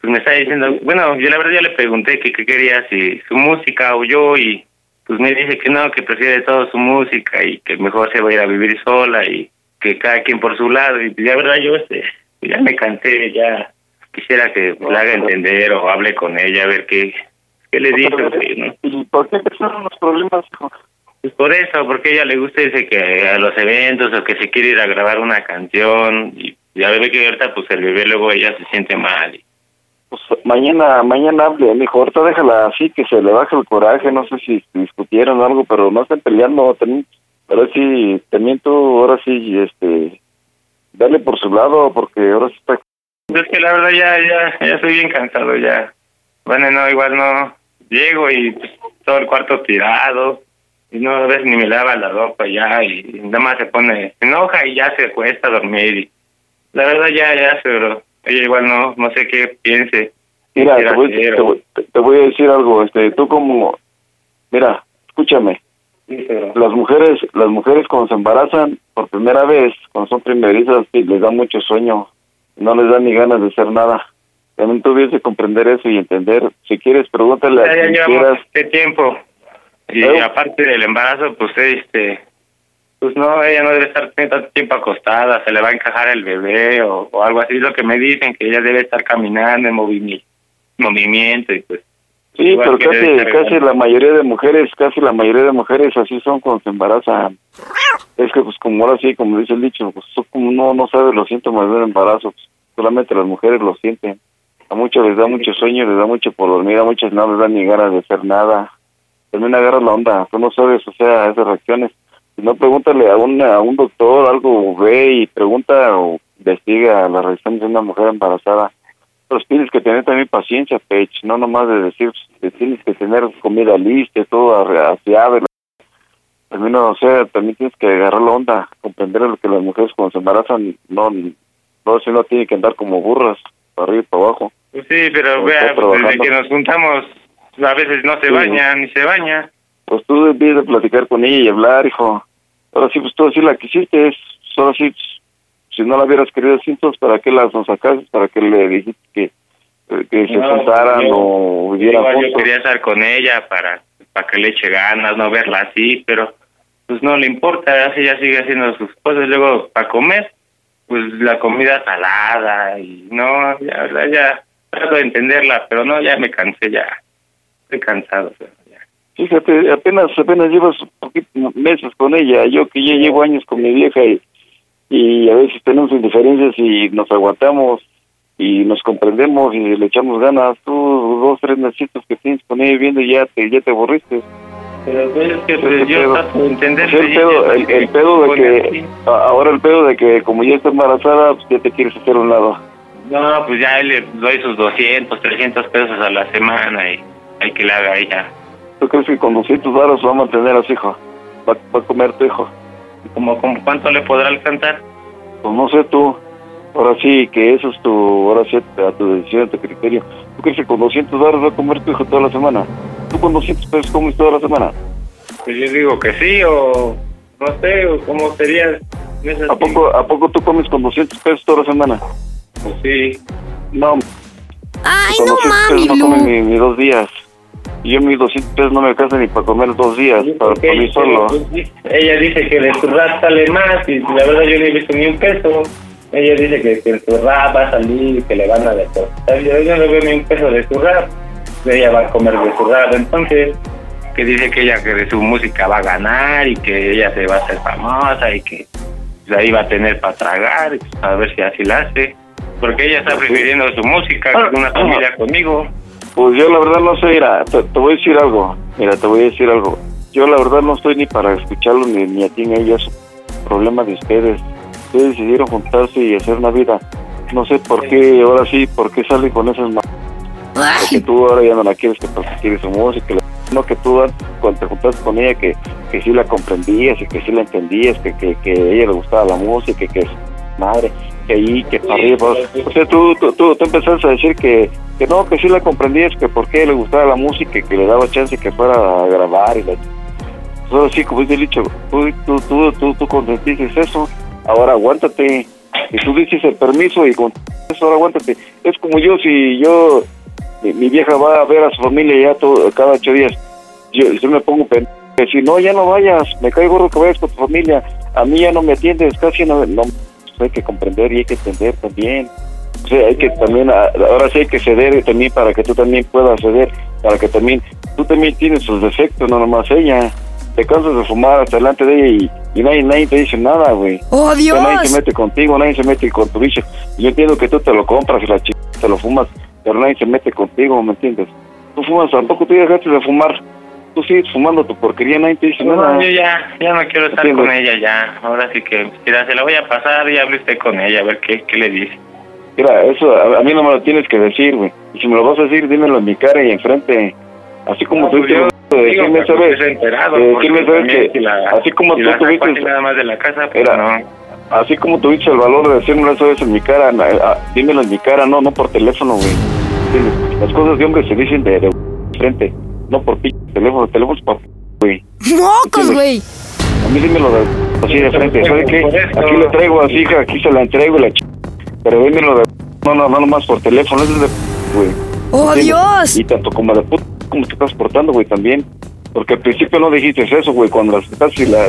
pues me está diciendo, bueno, yo la verdad ya le pregunté que qué quería, si su música o yo, y pues me dice que no, que prefiere todo su música y que mejor se va a ir a vivir sola y que cada quien por su lado, y la verdad yo, este, ya me cansé, ya quisiera que la haga entender o hable con ella, a ver qué, qué le dice. ¿Y por qué empezaron los problemas, hijo? Pues por eso, porque a ella le gusta dice que a los eventos o que se quiere ir a grabar una canción y ya ve que ahorita pues el bebé luego ella se siente mal. y- Pues mañana, mañana hable, mijo. Ahorita déjala así, que se le baje el coraje. No sé si discutieron o algo, pero no estén peleando. También, pero sí, también tú, ahora sí, este, dale por su lado, porque ahora sí está. Pues es que la verdad ya, ya, ya estoy bien cansado ya. Bueno, no, igual no, llego y pues, todo el cuarto tirado y no a veces ni me lava la ropa ya y nada más se pone, se enoja y ya se cuesta dormir y la verdad ya, ya, pero ella igual no, no sé qué piense. Mira, te voy, te voy- te voy a decir algo, este, tú como, mira, escúchame, Sí, las mujeres, las mujeres cuando se embarazan por primera vez, cuando son primerizas, les da mucho sueño, no les da ni ganas de hacer nada. También de comprender eso y entender. Si quieres, pregúntale ya, a quien quieras. este tiempo y ¿Eh? aparte del embarazo pues este pues no ella no debe estar tanto tiempo acostada se le va a encajar el bebé o, o algo así es lo que me dicen que ella debe estar caminando en movimiento movimiento y pues Sí, igual pero casi, casi la mayoría de mujeres, casi la mayoría de mujeres así son cuando se embarazan. Es que pues como ahora sí, como dice el dicho, pues tú como no, no sabes los síntomas del embarazo, pues, solamente las mujeres lo sienten. A muchos les da mucho sueño, les da mucho por dormir, a muchas no les da ni ganas de hacer nada. También agarra la onda, tú no sabes, o sea, esas reacciones. Si no, pregúntale a, una, a un doctor, algo, ve y pregunta o investiga las reacciones de una mujer embarazada. Pero tienes que tener también paciencia, Pech, no nomás de decir, que tienes que tener comida lista, todo aseado. También, o sea, también tienes que agarrar la onda, comprender lo que las mujeres cuando se embarazan, no, no, si no tienen que andar como burras, para arriba y para abajo. Pues sí pero vea pues, desde que nos juntamos a veces no se Sí. baña ni se baña Pues tú debes de platicar con ella y hablar, hijo. Ahora sí, pues tú sí la quisiste, es, ahora sí, si no la hubieras querido así, entonces, ¿para qué las nos sacaste? ¿Para qué le dijiste que, que se juntaran yo- o vivieran yo quería estar con ella para, para que le eche ganas, no verla así, pero pues no le importa, así ella sigue haciendo sus cosas. Luego, para comer, pues la comida salada y no, ya, ya trato de entenderla, pero no, ya me cansé, ya estoy cansado. o sea, ya. Fíjate, apenas apenas llevas poquito, meses con ella, yo que ya llevo años con mi vieja y, y a veces tenemos indiferencias y nos aguantamos y nos comprendemos y le echamos ganas. Tú dos, tres meses que tienes con ella viviendo y ya te, ya te aburriste. Pero pues, es que pues, yo pedo. entender. El pedo, el, el pedo de que, ahora el pedo de que como ya está embarazada, pues ya te quieres hacer un lado. No, pues ya le doy sus 200, 300 pesos a la semana y hay que le haga ella. ¿Tú crees que con 200 varos va a mantener a su hijo? ¿Va, va a comer tu hijo? ¿Cómo, cómo cuánto le podrá alcanzar? Pues no sé tú. Ahora sí, que eso es tu, ahora sí, a tu decisión, a tu criterio. ¿Tú crees que con 200 dólares va a comer tu hijo toda la semana? ¿Tú con 200 pesos comes toda la semana? Pues yo digo que sí, o no sé, o cómo sería. ¿A poco, ¿A poco tú comes con 200 pesos toda la semana? Pues sí. No, Ay, con no 200 mami, pesos no comes Blue. ni, ni dos días. Y yo mis 200 pesos no me alcanzan ni para comer dos días, para, para mí solo. Pues, ella dice que de su rap sale más y la verdad yo no he visto ni un peso. Ella dice que, que su rap va a salir, que le van a depositar. Yo, yo no veo ni un peso de su rap. Ella va a comer de su rap. Entonces, que dice que ella que de su música va a ganar y que ella se va a hacer famosa y que pues, ahí va a tener para tragar. y, pues, a ver si así la hace. Porque ella está prefiriendo su música que una familia conmigo. Pues yo la verdad no sé, mira, te, te voy a decir algo, mira, te voy a decir algo. Yo la verdad no estoy ni para escucharlo ni, ni a ti ni a ella, problema de ustedes. Ustedes decidieron juntarse y hacer una vida. No sé por qué, ahora sí, por qué salen con esas ma- Porque tú ahora ya no la quieres, que quieres su música. No que tú cuando te juntaste con ella, que, que sí la comprendías y que sí la entendías, que, que, que a ella le gustaba la música, que, que madre, que ahí, que para arriba. O sea, tú, tú, tú, tú empezaste a decir que, que no, que sí la comprendías, que por qué le gustaba la música, que le daba chance que fuera a grabar y la... Pues ahora sí, como dice el dicho, tú, tú, tú, tú, tú eso, ahora aguántate. Y tú dices el permiso y con eso ahora aguántate. Es como yo, si yo, mi, mi vieja va a ver a su familia ya todo, cada ocho días, yo, yo me pongo pen... que si no, ya no vayas, me cae gordo que vayas con tu familia, a mí ya no me atiendes, casi no, no hay que comprender y hay que entender también. O sea, hay que también, a- ahora sí hay que ceder también para que tú también puedas ceder, para que también, tú también tienes sus defectos, no nomás ella. Te cansas de fumar hasta delante de ella y, y nadie, nadie te dice nada, güey. ¡Oh, O sea, Nadie Dios! se mete contigo, nadie se mete con tu bicho. Yo entiendo que tú te lo compras y la chica te lo fumas, pero nadie se mete contigo, ¿me entiendes? Tú fumas, tampoco tú dejaste de fumar. Tú sigues fumando tu porquería, nadie te dice nada. No, yo ya, ya no quiero estar Entiendo. con ella ya. Ahora sí que, mira, se la voy a pasar y hable usted con ella, a ver qué, qué le dice. Mira, eso a, a mí no me lo tienes que decir, güey. Y si me lo vas a decir, dímelo en mi cara y enfrente. Así como No, tú pues yo de decirme, pues, ¿sabes? enterado, De porque decirme, ¿sabes? también Que la- así como tú tuviste... nada más de la casa, pues Era, no. así como tuviste el valor de decirme eso en mi cara, dímelo en mi cara, no, no por teléfono, güey. Las cosas de hombre se dicen de, de frente, no por pinche teléfono, teléfono es para güey. ¡Mocos, güey! A mí dímelo de así de frente, ¿sabes qué? Aquí le traigo a su hija, aquí se la entrego y la ch... Pero dímelo de no, no, no nomás por teléfono, es de güey. ¡Oh, ¿Entiendes? Dios! Y tanto como de puta, como te estás portando, güey, también. Porque al principio no dijiste eso, güey, cuando las estás y la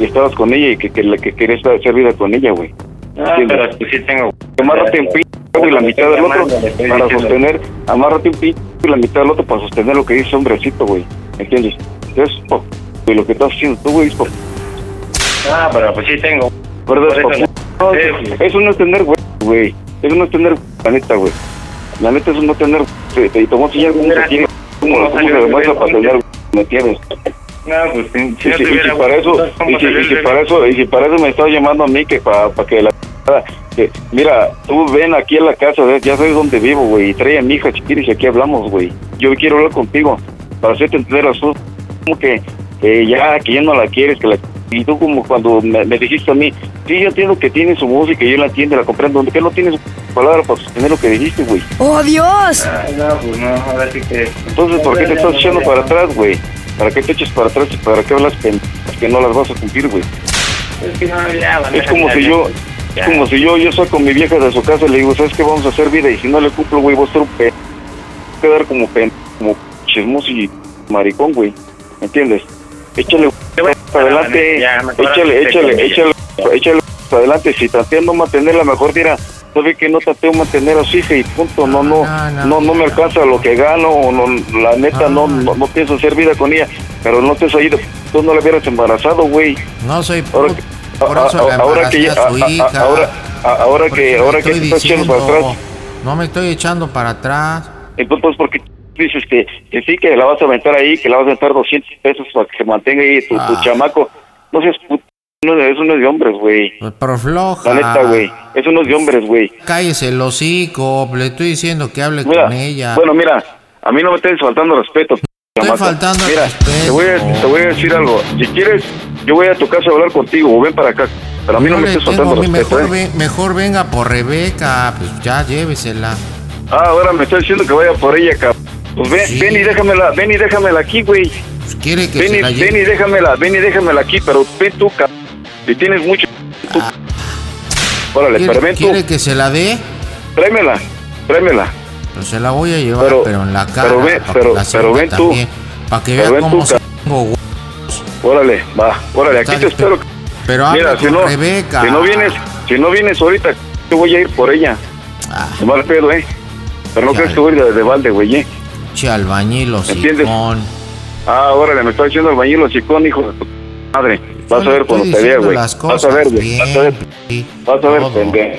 y estabas con ella y que, que, la- que querías hacer vida con ella, güey. Ah, pero pues sí tengo. Amárrate un pinche y la mitad del otro para sostener, amárrate un pinche y la mitad del otro para sostener lo que dice hombrecito, güey. ¿Entiendes? Es po- y lo que estás haciendo tú, güey, es Ah, pero pues sí tengo. Por eso no, es tener, güey. Eso no es tener, la neta, güey. La neta, eso no es tener, te voy a enseñar cómo se tiene, cómo se demuestra para tener, ¿me entiendes? No, pues si, si Y no si, y para eso, ¿cómo y si, y para eso, y si para eso me estás llamando a mí que para que la que, mira, tú ven aquí a la casa, ¿ves? ya sabes dónde vivo, güey, y trae a mi hija si quieres y aquí hablamos, güey. Yo quiero hablar contigo para hacerte entender las cosas, como que que ya, que ya no la quieres, que la y tú como cuando me, me dijiste a mí, sí, yo entiendo que tiene su música, yo la entiendo, la comprendo, que no tienes palabra para sostener lo que dijiste, güey. ¡Oh, Dios! Ah, no, pues no, ahora sí que. Entonces, ¿por qué te estás echando para atrás, güey? ¿Para qué te echas para atrás y para qué hablas pen- que no las vas a cumplir, güey? Es que no, ya, van a Es como si yo, es como si yo, yo saco a mi vieja de su casa y le digo, ¿sabes qué? Vamos a hacer vida y si no le cumplo, güey, voy a ser un quedar como pen... como chismoso y maricón, güey. ¿Me entiendes? Échale para adelante, échale, échale, échale, échale para adelante. Si tanteando mantenerla mejor, dirá, sabe que no tanteo mantener a su hija y punto, no, no, no, no, me alcanza lo que gano, o no, la neta, no, no, no pienso hacer vida con ella, pero no te has ido, tú no la hubieras embarazado, güey. No soy Ahora que, ahora que ahora, ahora que, ahora que estás echando para atrás, No me estoy echando para atrás. entonces, pues, porque dices que, que sí, que la vas a aventar ahí, que la vas a aventar 200 pesos para que se mantenga ahí tu, tu Ah. chamaco. No seas puto, no, eso no es de hombres, güey. Pero floja. La neta, güey. Eso no es de hombres, güey. Cállese el hocico. Le estoy diciendo que hable Mira, con ella. bueno, mira, a mí no me estés faltando respeto. chamaco. faltando al Mira, te voy, a, te voy a decir algo. Si quieres, yo voy a tu casa a hablar contigo o ven para acá. Pero a mí no, me estés faltando respeto, mejor, ¿eh? ve- mejor venga por Rebeca. Pues ya llévesela. Ah, ahora me está diciendo que vaya por ella, cabrón. Pues ven, ven y déjamela, ven y déjamela aquí, güey. Pues quiere que Ven se ven y déjamela, ven y déjamela aquí, pero ven tú, cabrón. Si tienes mucho, tú. Órale, ¿Quiere, pero ven tú. quiere que se la dé? Tráemela, tráemela. Pues se la voy a llevar, Pero- pero, en la cara. pero ven- pero- pero ven tú. Para que Pero vea cómo se tengo Órale, va, órale, aquí te espero. Pero Mira, si no, Rebeca. si no vienes, si no vienes ahorita, te voy a ir por ella. Ah. De mal pedo, eh. Pero no crees que voy a ir de, de balde, güey, eh. Che, albañil ¿Entiendes? Ah, órale, me está diciendo el bañilo chicón, hijo de tu madre. Vas a ver cuando te vea, güey. las Vas a cosas ver, güey. Vas a ver. Vas a ver, pendejo.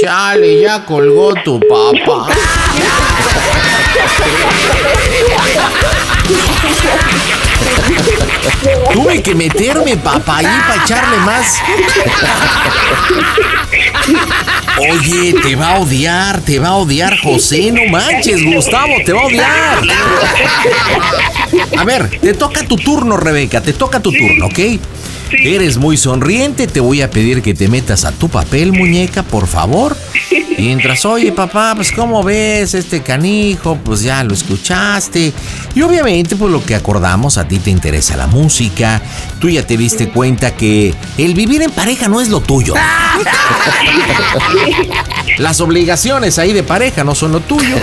Chale, ya colgó tu papá. Tuve que meterme papá ahí para echarle más. Oye, te va a odiar, te va a odiar José, no manches, Gustavo, te va a odiar. A ver, te toca tu turno, Rebeca, te toca tu turno, ¿ok? Eres muy sonriente, te voy a pedir que te metas a tu papel, muñeca, por favor. Mientras, oye, papá, pues ¿cómo ves este canijo? Pues ya lo escuchaste. Y obviamente, pues lo que acordamos, a ti te interesa la música. Tú ya te diste cuenta que el vivir en pareja no es lo tuyo. Las obligaciones ahí de pareja no son lo tuyo.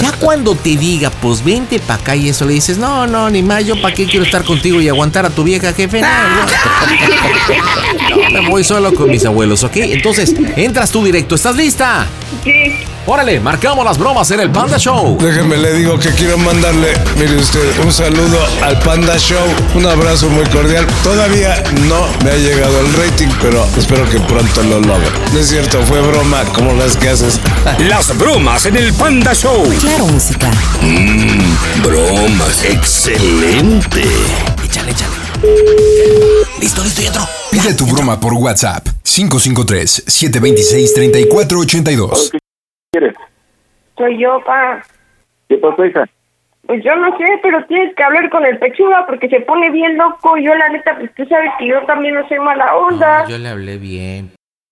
Ya cuando te diga, pues vente para acá y eso le dices, no, no, ni más, yo para qué quiero estar contigo y aguantar a tu vieja jefe. No, me voy solo con mis abuelos, ¿ok? Entonces, entras tú directo. ¿Estás lista? Sí. Órale, marcamos las bromas en el Panda Show. Déjeme, le digo que quiero mandarle, mire usted, un saludo al Panda Show, un abrazo muy cordial. Todavía no me ha llegado el rating, pero espero que pronto lo logre. No es cierto, fue broma como las que haces. Las bromas en el Panda Show. Claro, música. Mmm, bromas. Excelente. Échale, échale. Listo, listo, y entro. Pide tu broma por WhatsApp 553-726-3482. ¿Quieres? Soy yo, pa. ¿Qué pasó, hija? Pues yo no sé, pero tienes que hablar con el pechuga porque se pone bien loco. Yo la neta, pues tú sabes que yo también no soy mala onda. No, yo le hablé bien.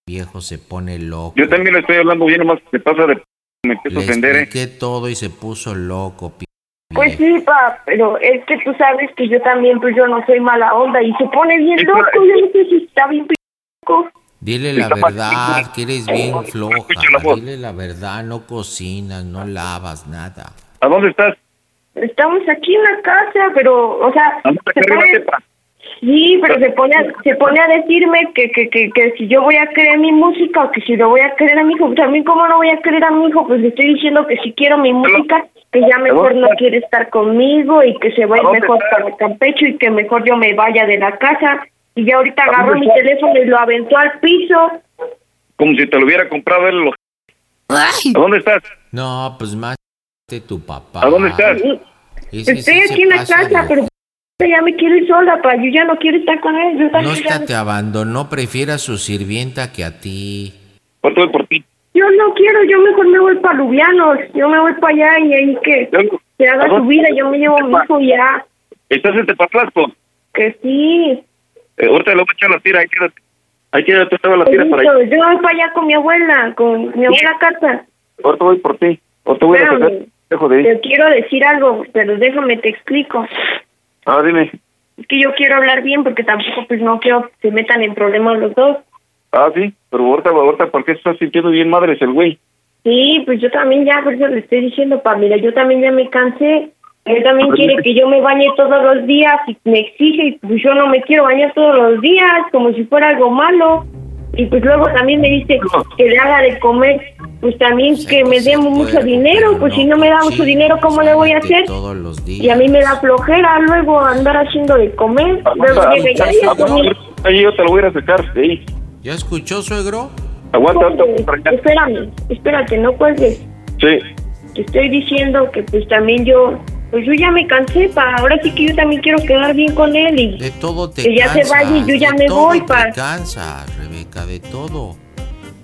Viejo se pone loco. Yo también le estoy hablando bien, nomás se pasa de... Me empiezo a ofender, ¿eh? todo y se puso loco. pi- Pues sí, pa, pero es que tú sabes que yo también, pues yo no soy mala onda y se pone bien loco. Yo no sé si está bien p- loco. Dile la verdad, que eres bien floja. Dile la verdad, no cocinas, no lavas nada. ¿A dónde estás? Estamos aquí en la casa, pero, o sea, se pone- sí, pero se pone, a, se pone a decirme que, que, que, que si yo voy a querer mi música o que si lo voy a querer a mi hijo. Pues a mí, ¿cómo no voy a querer a mi hijo? Pues le estoy diciendo que si quiero mi música, que ya mejor no quiere estar conmigo y que se va a ir mejor para Campecho y que mejor yo me vaya de la casa. Y ya ahorita ¿A dónde agarró mi estás? teléfono y lo aventó al piso. Como si te lo hubiera comprado él. lo- ¿A dónde estás? No, pues más de tu papá. ¿A dónde estás? Estoy aquí en la casa, de- pero ya me quiero ir sola, pa. Yo ya no quiero estar con él. Yo No está, te abandonó, prefiere a su sirvienta que a ti. ¿Cuánto voy por ti? Yo no quiero, yo mejor me voy para Lubianos. Yo me voy para allá y ahí que se haga su vida. Yo me llevo a mi hijo ya. ¿Estás en Tepatlasco? Que sí. Eh, ahorita le voy a echar la tira, ahí quédate. Ahí quédate, estaba la tira para ahí. Yo voy para allá con mi abuela, con mi abuela Carta. Ahorita voy por ti. Ahorita voy a Espérame. sacar. Dejo de ir. Te quiero decir algo, pero déjame te explico. Ah, dime. Es que yo quiero hablar bien porque tampoco pues no quiero que se metan en problemas los dos. Ah, sí. Pero ahorita, ahorita, ¿por qué estás sintiendo bien madres el güey? Sí, pues yo también ya, por eso le estoy diciendo, pa, mira, yo también ya me cansé. Él también Pero quiere que yo me bañe todos los días y me exige, y pues yo no me quiero bañar todos los días, como si fuera algo malo. Y pues luego también me dice que le haga de comer, pues también que me dé mucho dinero, pues si no me da mucho dinero, ¿cómo le voy a hacer? Todos los días. Y a mí me da flojera luego andar haciendo de comer. Luego Ah, ah, "Ay, ah, yo te lo voy a sacar. de ahí. ¿Ya escuchó, suegro? Aguanta, allá. Espérame, espérate, no cuelgues. Sí. Te estoy diciendo que pues también yo, pues yo ya me cansé, pa. Ahora sí que yo también quiero quedar bien con él y De todo te que ya se vaya y yo ya de me todo voy, te pa. cansas, Rebeca, de todo.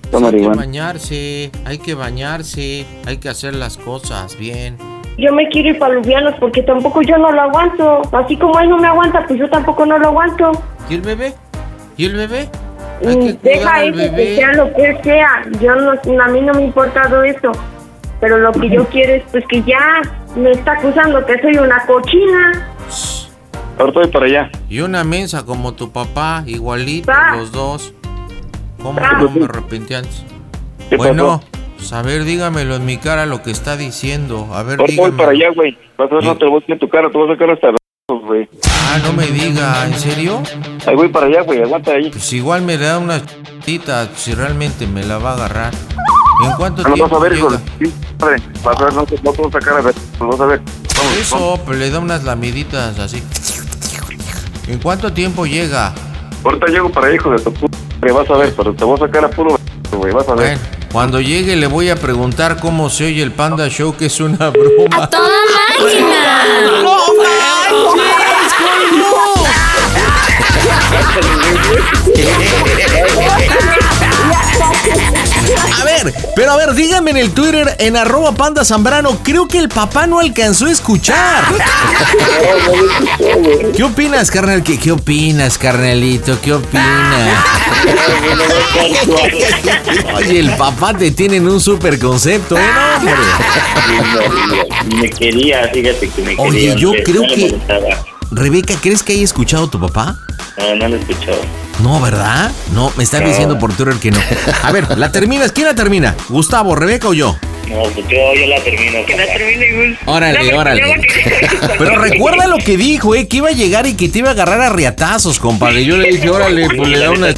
Está Hay que bañarse, hay que bañarse, hay que hacer las cosas bien. Yo me quiero ir para Lubianos porque tampoco yo no lo aguanto. Así como él no me aguanta, pues yo tampoco no lo aguanto. ¿Y el bebé? ¿Y el bebé? Que Deja eso, que sea lo que sea. Yo no, a mí no me ha importado eso. Pero lo que yo quiero es pues que ya me está acusando que soy una cochina. Ahorita voy para allá. Y una mensa como tu papá, igualito, Pa. los dos. ¿Cómo Pa. no me arrepentí antes? ¿Qué Bueno, pues a ver, dígamelo A a a a güey. Ah, no me diga, ¿en serio? Ahí voy para allá, güey, aguanta ahí. Pues igual me da una chita si realmente me la va a agarrar. ¿En cuánto no, tiempo vas a ver, hijo. llega? Sí, padre. Vas a ver, no a sacar a ver. Vas a ver. Vamos, Eso, pues le da unas lamiditas así. ¿En cuánto tiempo llega? Ahorita llego para hijo de tu puta. Vas a ver, pero te voy a sacar a puro güey. Vas a ver. Bueno, cuando llegue le voy a preguntar cómo se oye el Panda Show, que es una broma. ¡Toda máquina! ¡No. A ver, pero a ver, díganme en el Twitter, en arroba panda zambrano, creo que el papá no alcanzó a escuchar. ¿Qué opinas, carnal? ¿Qué, qué opinas, carnalito? ¿Qué opinas? Oye, el papá te tiene en un super concepto, ¿eh? No. Me quería, fíjate que me quería. Oye, yo creo que-. Rebeca, ¿crees que haya escuchado a tu papá? No, no lo he escuchado. No, ¿verdad? No, me están No. diciendo por Twitter que no. A ver, ¿la terminas? ¿Quién la termina? ¿Gustavo, Rebeca o yo? No, pues yo, yo la termino. Que la termine, Órale, órale. Pero recuerda lo que dijo, eh, que iba a llegar y que te iba a agarrar a riatazos, compadre. Yo le dije, órale, pues le da una.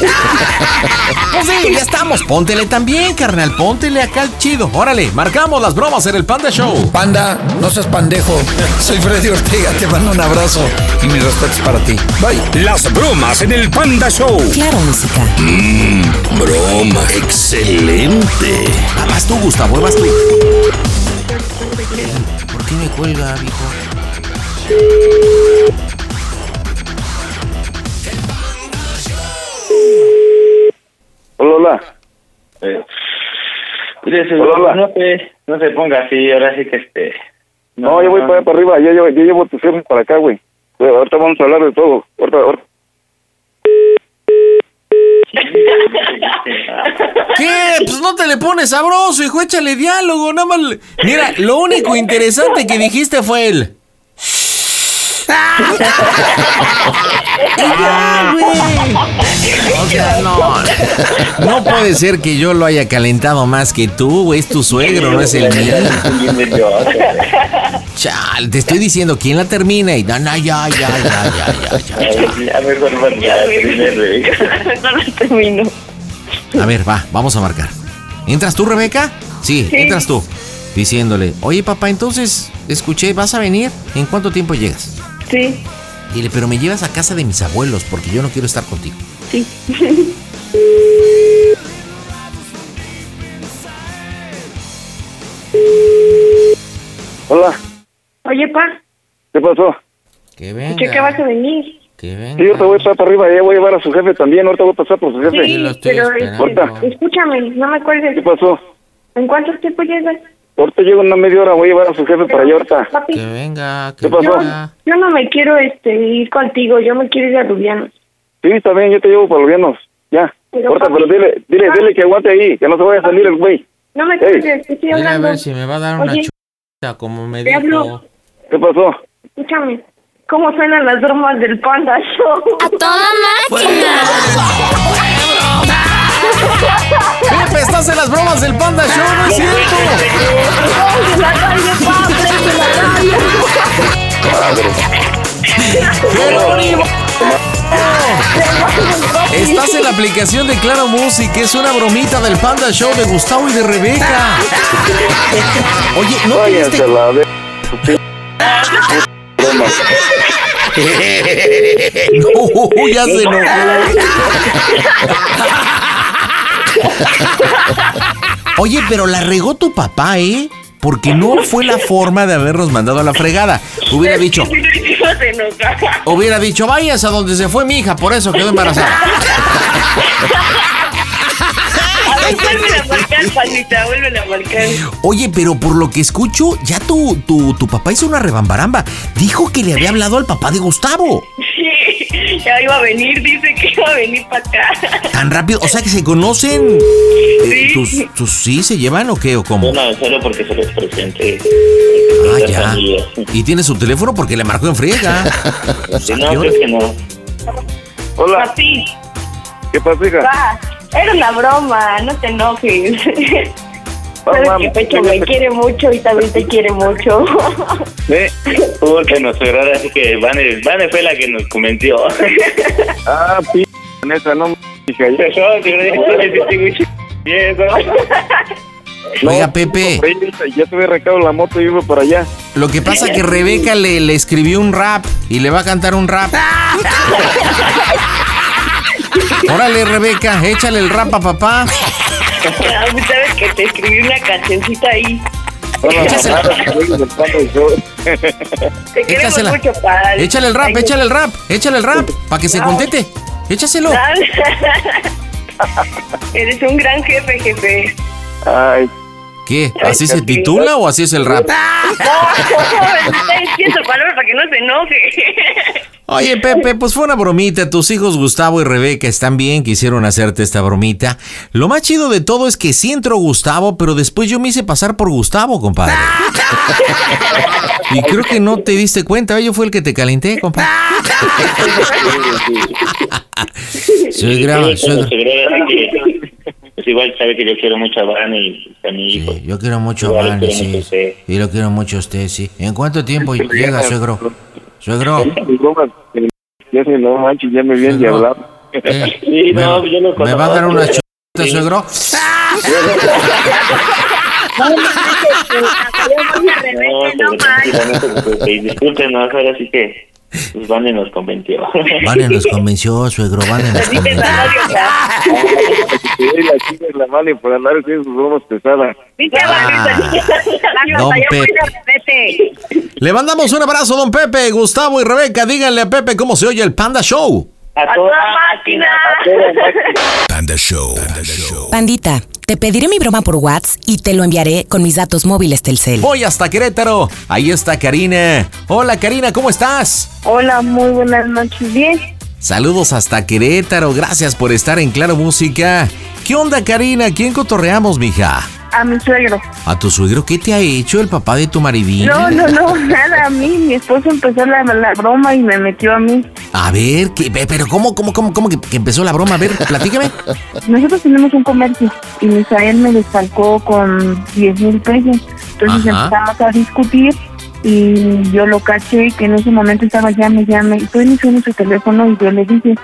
Pues sí, ya estamos. Póntele también, carnal. Póntele acá al chido. Órale, marcamos las bromas en el Panda Show. Panda, no seas pandejo. Soy Freddy Ortega, te mando un abrazo y mis respetos para ti. Bye. Las bromas en el Panda Show. Claro, música. Mmm, broma. Excelente. Vas tú, Gustavo, vas tú. ¿Por qué me cuelga, viejo? Hola, hola. Eh, mire, Hola, hola. no, te, no se ponga así, ahora sí que este. No, yo voy para allá para arriba, yo, llevo- yo llevo tus jefes para acá, güey. Ahorita vamos a hablar de todo. Ahorita, ahorita. ¿Qué? Pues no te le pones sabroso, hijo, échale diálogo, nada más. le- Mira, lo único interesante que dijiste fue el. O sea, no. No puede ser que yo lo haya calentado más que tú, güey. Es tu suegro, no es el mío. Chal, te estoy diciendo quién la termina y no, no, ya, ya, ya, ya, ya, ya. Ya. A ver, va, vamos a marcar. ¿Entras tú, Rebeca? Sí, Sí. entras tú. Diciéndole, oye papá, entonces, escuché, ¿vas a venir? ¿En cuánto tiempo llegas? Sí, Dile, pero me llevas a casa de mis abuelos porque yo no quiero estar contigo. sí. Hola, Oye, pa, ¿qué pasó? Que escuché que vas a venir. Que Sí, yo te voy a estar para arriba, ya voy a llevar a su jefe también, ahorita voy a pasar por su jefe. Sí, pero este, Ahorita, escúchame, no me acuerdes. ¿qué pasó? ¿En cuánto tiempo llegas? Ahorita llego en una media hora, voy a llevar a su jefe para allá ahorita. Papi, Que venga, ¿Qué pasó? yo, yo no me quiero este ir contigo, yo me quiero ir a Rubianos. Sí, está bien, yo te llevo para los vianos. Ya. Pero, ahorita, papi, pero dile, dile, dile que aguante ahí, que no se vaya a salir el güey. No me te estoy Mira a hablando. ver si me va a dar una Oye, chuta como me dijo. hablo. ¿Qué pasó? Escúchame, ¿cómo suenan las bromas del Panda Show? ¡A toda Pepe, estás en las bromas del Panda Show, ¿no es cierto? Estás en la aplicación de Claro Music, es una bromita del Panda Show de Gustavo y de Rebeca. Oye, ¿no te Váyanse diste a la de... su p- broma. No, ya se enojó. Oye, pero la regó tu papá, ¿eh? Porque no fue la forma de habernos mandado a la fregada. Hubiera dicho, hubiera dicho, vayas a donde se fue mi hija, por eso quedó embarazada. A ver, vuelve a marcar, Panita, vuelve a marcar. Oye, pero por lo que escucho, ya tu, tu, tu papá hizo una rebambaramba. Dijo que le había hablado al papá de Gustavo. Sí, ya iba a venir, dice que iba a venir para acá. Tan rápido, o sea que se conocen. Eh, ¿Tus, tus sí se llevan o qué o cómo? No, solo porque se les presente. Ah, ya. Y tiene su teléfono porque le marcó en friega. Si no, creo que no. Hola, Papi, ¿qué pasa, hija? va, era una broma, no te enojes. Sabes que Pecho me quiere mucho y también te quiere mucho. ¿Eh? Porque nos así que Vane, Vane fue la que nos comentó. Ah, p... neta, no, m- hija. ya- Yo, te agradezco, te tengo un ch- viejo. Oiga, Pepe. Ya te había recado la moto y iba para allá. Lo que pasa que Rebeca le, le escribió un rap y le va a cantar un rap. Órale, Rebeca, échale el rap a papá. Sabes que te escribí una cancioncita ahí. Échasela. Te queremos Échasela. mucho, padre. Échale el rap, échale el rap, échale el rap, para que se contente. Échaselo. Eres un gran jefe, jefe. Ay. ¿Qué? ¿Así se titula o así es el rap? No, me está diciendo palabras para que no se enoje. Oye, Pepe, pues fue una bromita. Tus hijos Gustavo y Rebeca están bien, quisieron hacerte esta bromita. Lo más chido de todo es que sí entró Gustavo, pero después yo me hice pasar por Gustavo, compadre. Y creo que no te diste cuenta, yo fui el que te calenté, compadre. Sí, suegra, así que, Pues igual sabe que yo quiero mucho a Vane y a mi hijo. Yo quiero mucho a a sí. Y lo quiero mucho a usted, sí. ¿En cuánto tiempo llega, suegro? Suegro. Ya se no manches, ya me vienen de hablar. Sí, no, yo ¿Me va a dar una chuleta, suegro? No, no, y discúlpenos, ahora sí que pues Vane nos convenció. Vane nos convenció, suegro, Vane nos convenció. La chica es la mala por andar sus bromas pesadas. Don Pepe. Le mandamos un abrazo, don Pepe, Gustavo y Rebeca. Díganle a Pepe cómo se oye el Panda Show. A toda máquina. Panda Show. Pandita, Te pediré mi broma por WhatsApp y te lo enviaré con mis datos móviles Telcel. Voy hasta Querétaro. Ahí está Karina. Hola Karina, ¿cómo estás? Hola, muy buenas noches. Bien. Saludos hasta Querétaro. Gracias por estar en Claro Música. ¿Qué onda Karina? ¿Quién cotorreamos, mija? A mi suegro. ¿A tu suegro qué te ha hecho el papá de tu maridín? No, no, no, nada a mí. Mi esposo empezó la, la broma y me metió a mí. A ver, ¿qué, pe- pero ¿cómo, cómo, cómo, cómo que, que empezó la broma? A ver, platícame. Nosotros tenemos un comercio y Misael me desfalcó con 10 mil pesos. Entonces Ajá. empezamos a discutir y yo lo caché que en ese momento estaba llame, llame. Y estoy iniciando su teléfono y yo le dije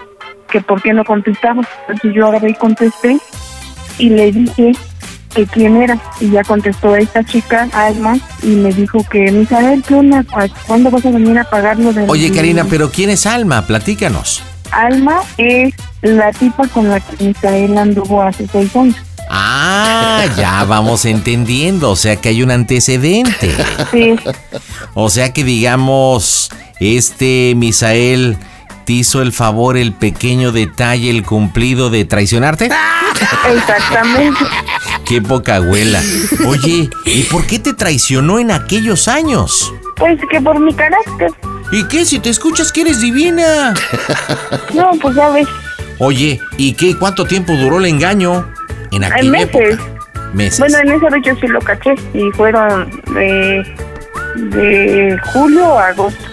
que por qué no contestaba. Entonces yo agarré y contesté y le dije que quién era. Y ya contestó esta chica, Alma, y me dijo que Misael, ¿qué onda? ¿A- ¿Cuándo vas a venir a pagarlo de Oye Karina, pero ¿quién es Alma? Platícanos. Alma es la tipa con la que Misael anduvo hace seis años. Ah, ya vamos entendiendo. O sea que hay un antecedente. Sí. O sea que digamos, este Misael te hizo el favor, el pequeño detalle, el cumplido de traicionarte. Exactamente. Qué poca abuela. Oye, ¿y por qué te traicionó en aquellos años? Pues que por mi carácter. ¿Y qué? Si te escuchas que eres divina. No, pues ya ves. Oye, ¿y qué? ¿Cuánto tiempo duró el engaño? En aquella meses. época. Meses. Bueno, en esa vez yo sí lo caché y fueron de, de julio a agosto.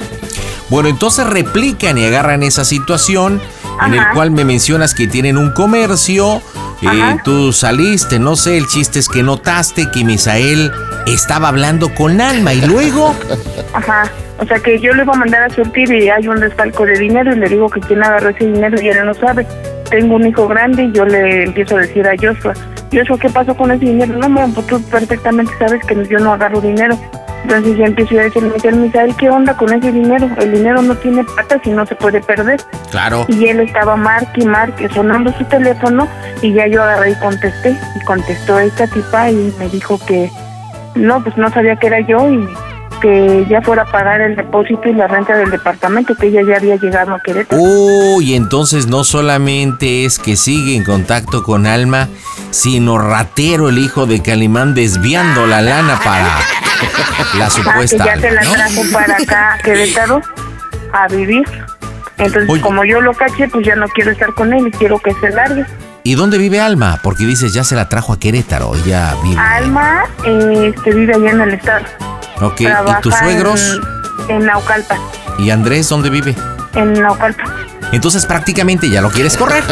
Bueno, entonces replican y agarran esa situación en el cual me mencionas que tienen un comercio, eh, tú saliste, no sé, el chiste es que notaste que Misael estaba hablando con Alma y luego... Ajá. O sea que yo le iba a mandar a surtir y hay un desfalco de dinero y le digo que quien agarró ese dinero y él no sabe. Tengo un hijo grande y yo le empiezo a decir a Joshua, Joshua, ¿qué pasó con ese dinero? No, mamá, pues tú perfectamente sabes que yo no agarro dinero. Entonces yo empiezo a decirle, Misael, Misael, ¿qué onda con ese dinero? El dinero no tiene patas y no se puede perder. Claro. Y él estaba marque y marque, sonando su teléfono y ya yo agarré y contesté. Y contestó esta tipa y me dijo que no, pues no sabía que era yo y que ya fuera a pagar el depósito y la renta del departamento, que ella ya había llegado a Querétaro. Uy, entonces no solamente es que sigue en contacto con Alma, sino ratero el hijo de Calimán desviando la lana para la Ah, que supuesta ya se Alma, la ¿no? trajo para acá a Querétaro a vivir. Entonces, Oye. como yo lo caché, pues ya no quiero estar con él y quiero que se largue. ¿Y dónde vive Alma? Porque dices, ya se la trajo a Querétaro, ella vive. Alma este, vive allá en el estado. Ok, ¿y tus suegros? En, en Naucalpan. ¿Y Andrés dónde vive? En Naucalpan. Entonces prácticamente ya lo quieres correr.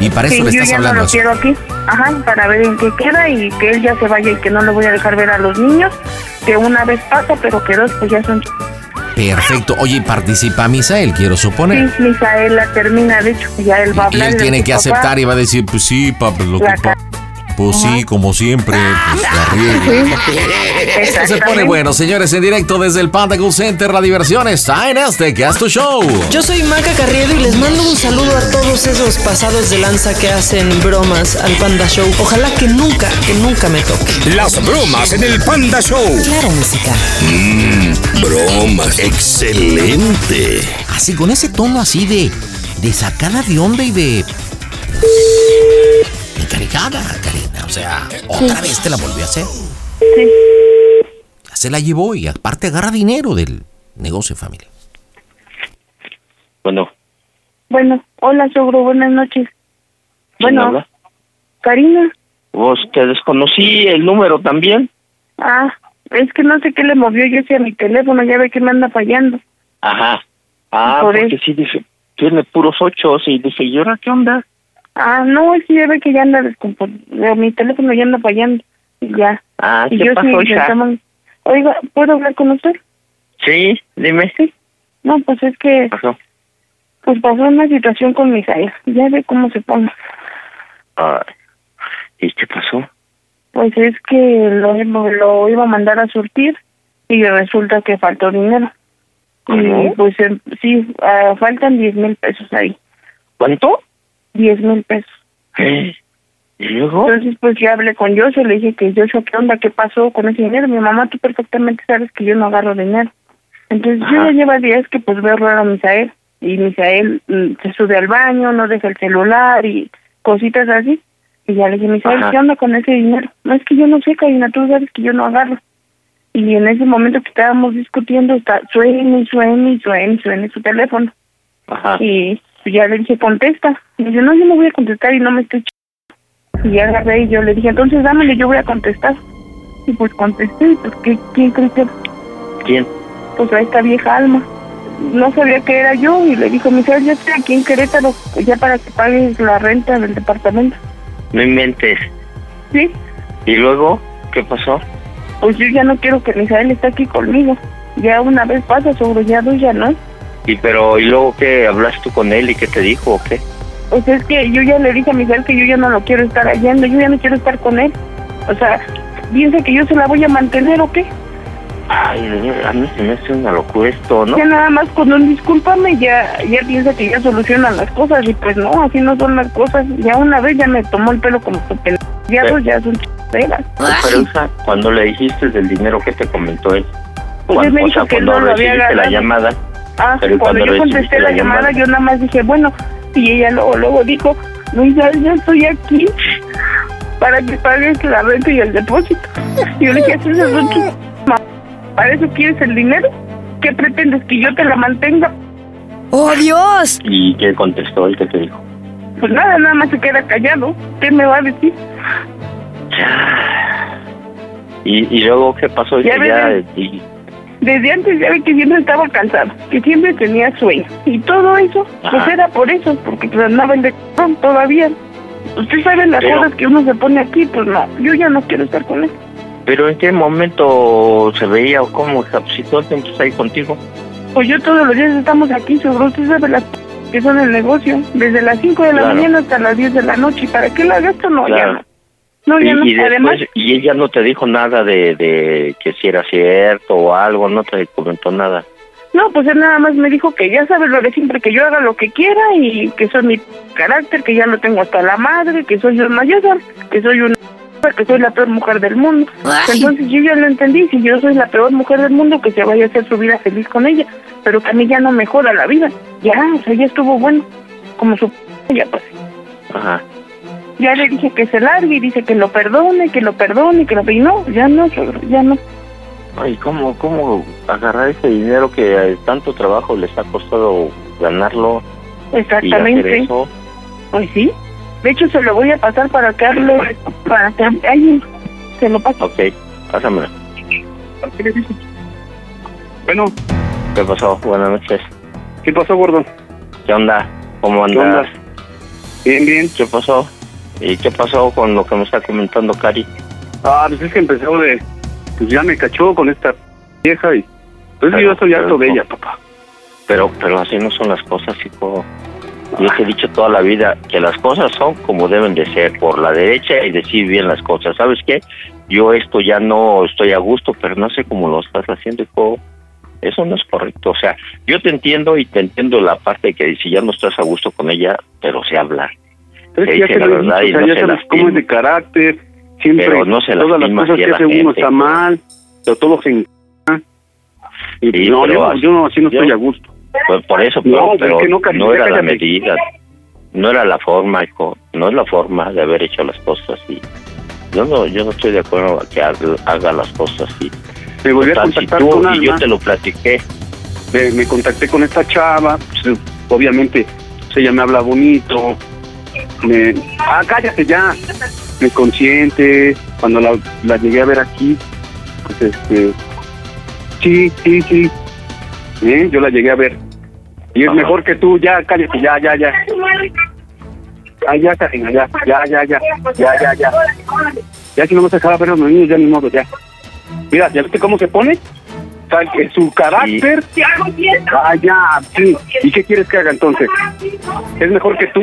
Y para eso Sí, le yo estás ya hablando. no lo quiero aquí. Ajá, para ver en qué queda y que él ya se vaya y que no le voy a dejar ver a los niños. Que una vez pasa, pero que dos pues ya son... Perfecto. Oye, y participa Misael, quiero suponer. Sí, Misael la termina, de hecho, ya él va a Y hablar. él y tiene decir, que "Papá, aceptar y va a decir, pues sí, papá, lo que La pa- Pues sí, como siempre, pues la riego. Esto se pone bueno, señores, en directo desde el Panda Center. La diversión está en este que es tu show. Yo soy Maca Carriedo y les mando un saludo a todos esos pasados de lanza que hacen bromas al Panda Show. Ojalá que nunca, que nunca me toque. Las bromas en el Panda Show. Claro, música. Mmm, bromas. Excelente. Así, con ese tono así de, de sacada de onda y de... Encarigada, Karina. O sea, otra vez te la volvió a hacer. Sí. Ya se la llevó y aparte agarra dinero del negocio familia. Bueno, Bueno, hola, Sogro, buenas noches. ¿quién Bueno, habla? Karina. Vos te desconocí el número también. Ah, es que no sé qué le movió yo hacia mi teléfono, ya ve que me anda fallando. Ajá. Ah, Por porque sí dije, tiene puros ochos y dije, ¿y ahora qué onda? Ah, no, es que ya ve que ya anda descompuesto. Mi teléfono ya anda fallando. Y ya. Ah, y ¿qué yo pasó, sí hija? Oiga, ¿puedo hablar con usted? Sí, dime. Sí. No, pues es que Pasó. pues pasó una situación con Misael. Ya ve cómo se pone. Ay, ¿Y qué pasó? Pues es que lo, lo iba a mandar a surtir y resulta que faltó dinero. Y ¿Cómo? pues em, sí, ah, faltan 10 mil pesos ahí. ¿Cuánto? 10 mil pesos. ¿Eh? ¿Y luego? Entonces pues ya hablé con Joshua, le dije que Joshua, ¿qué onda? ¿Qué pasó con ese dinero? Mi mamá, tú perfectamente sabes que yo no agarro dinero. Entonces yo ya lleva días que pues veo raro a Misael. Y Misael mm, se sube al baño, no deja el celular y cositas así. Y ya le dije, Misael, Ajá. ¿qué onda con ese dinero? No, es que yo no sé, Karina, tú sabes que yo no agarro. Y en ese momento que estábamos discutiendo, está, suene y suene y suene y suene su teléfono. Ajá. Y ya le dije, contesta. Y dice, no, yo no voy a contestar y no me estoy ch... Y ya agarré y yo le dije, entonces dámele, yo voy a contestar. Y pues contesté, y pues, ¿qué, ¿quién crees que ¿Quién? pues a esta vieja alma. No sabía que era yo y le dijo, Misael, yo estoy aquí en Querétaro, ya para que pagues la renta del departamento. No inventes. Sí, ¿Y luego qué pasó? pues yo ya no quiero que Misael esté aquí conmigo. Ya una vez pasa, sobre ya ya no. ¿Y pero y luego qué hablaste tú con él y qué te dijo o qué? Pues es que yo ya le dije a Misael que yo ya no lo quiero estar hallando, yo ya no quiero estar con él. O sea, piensa que yo se la voy a mantener o qué. Ay, a mí se me hace una locura esto, ¿no? Ya nada más con un discúlpame ya, ya piensa que ya solucionan las cosas y pues no, así no son las cosas. Ya una vez ya me tomó el pelo como pendejo, ya son chingaderas. Pero esa, cuando le dijiste del dinero que te comentó él, Pues él me cuando, o sea, que cuando no recibiste la llamada, Ah, Pero cuando, cuando yo contesté la la llamada, llamada- yo nada más dije, bueno, y ella luego, luego dijo, no, ya, ya estoy aquí para que pagues la renta y el depósito. Y yo le dije, "Eso es un ch- ma- ¿para eso quieres el dinero? ¿Qué pretendes, que yo te la mantenga? ¡Oh, Dios! ¿y qué contestó él? ¿Qué te dijo? Pues nada, nada más se queda callado. ¿Qué me va a decir? ¿Y, y luego qué pasó? Ya ya, y- Desde antes ya ve que siempre estaba cansado, que siempre tenía sueño. Y todo eso, pues era por eso, porque pues andaba el de todavía. Usted sabe las Pero- cosas que uno se pone aquí, pues no, yo ya no quiero estar con él. ¿Pero en qué momento se veía o cómo? Si todo el tiempo está ahí contigo. Pues yo todos los días estamos aquí, sobre usted sabe las que son el negocio, desde las 5 de la Claro. mañana hasta las 10 de la noche. ¿Y para qué la gasto? No, ya Claro. no. No, y, no. y después, Además, y ella no te dijo nada de, de que si era cierto o algo, no te comentó nada. no, pues él nada más me dijo que ya sabe lo de siempre, que yo haga lo que quiera y que soy mi carácter, que ya lo tengo hasta la madre, que soy una mayor, que soy una que soy la peor mujer del mundo. Entonces yo ya lo entendí, si yo soy la peor mujer del mundo, que se vaya a hacer su vida feliz con ella, pero que a mí ya no mejora la vida. Ya, o sea, ya estuvo bueno, como su ya pues. Ajá. Ya le dije que se largue y dice que lo perdone, que lo perdone, que lo... Y no, ya no, ya no. Ay, ¿cómo, ¿cómo agarrar ese dinero que eh, tanto trabajo les ha costado ganarlo y hacer Exactamente. eso? Pues sí. De hecho, se lo voy a pasar para que hable, para que alguien se lo pase. Ok, pásamelo. Bueno, ¿Qué pasó? Buenas noches. ¿qué pasó, gordo? ¿Qué onda? ¿Cómo ¿Qué andas? onda? Bien, bien. ¿Qué pasó? ¿Y qué pasó con lo que me está comentando Cari? Ah, pues es que empezó de... Pues ya me cachó con esta vieja y... Pues Pero- yo estoy harto de ella, papá. Pero, pero así no son las cosas, hijo. Yo te he dicho toda la vida que las cosas son como deben de ser, por la derecha y decir bien las cosas. ¿Sabes qué? Yo esto ya no estoy a gusto, pero no sé cómo lo estás haciendo, hijo. Eso no es correcto. O sea, yo te entiendo y te entiendo la parte de que si ya no estás a gusto con ella, pero sé hablar. Pero es que ya lo he dicho, verdad o sea, no ya se sabes cómo es de carácter, siempre Pero no se todas las cosas que la hace uno gente. está mal, pero todo se enc- y Sí, no, yo, así- yo no, así no yo- estoy a gusto. Pues por eso, No, pero, pues pero que no, no, era la medida, no era la forma, hijo, no es la forma de haber hecho las cosas así. Yo no, yo no estoy de acuerdo a que haga, haga las cosas así. Me volví a Total, si contactar tú con y yo Alma. te lo platiqué. me, me contacté con esta chava, pues, obviamente pues, ella me habla bonito, me, ah, cállate ya, me consciente, cuando la, la, llegué a ver aquí, pues este, sí, sí, sí, ¿Eh? yo la llegué a ver, y es Ajá. mejor que tú, ya, cállate, ya, ya, ya. Ah, ya, Karina, ya, ya, ya, ya, ya, ya, ya. Ya si no me dejaba ver a los niños, ya ni modo, ya. Mira, ¿ya viste cómo se pone? Que su carácter. Ah, ya, sí. ¿Y qué quieres que haga entonces? Es mejor que tú.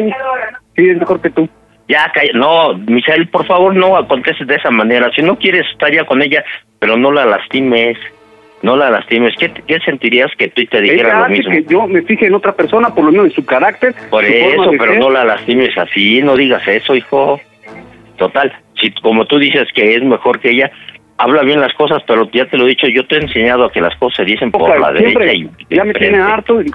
Sí, es mejor que tú. Ya, calla- no, Michelle, por favor, no contestes de esa manera. Si no quieres estar ya con ella, pero no la lastimes, no la lastimes. ¿Qué, qué sentirías que tú te dijeras Ella lo mismo? que yo me fije en otra persona, por lo menos en su carácter. Por su eso, pero ser. no la lastimes así, no digas eso, hijo. Total, si como tú dices que es mejor que ella, habla bien las cosas, pero ya te lo he dicho, yo te he enseñado a que las cosas se dicen por la siempre, derecha y ya me tiene harto. y-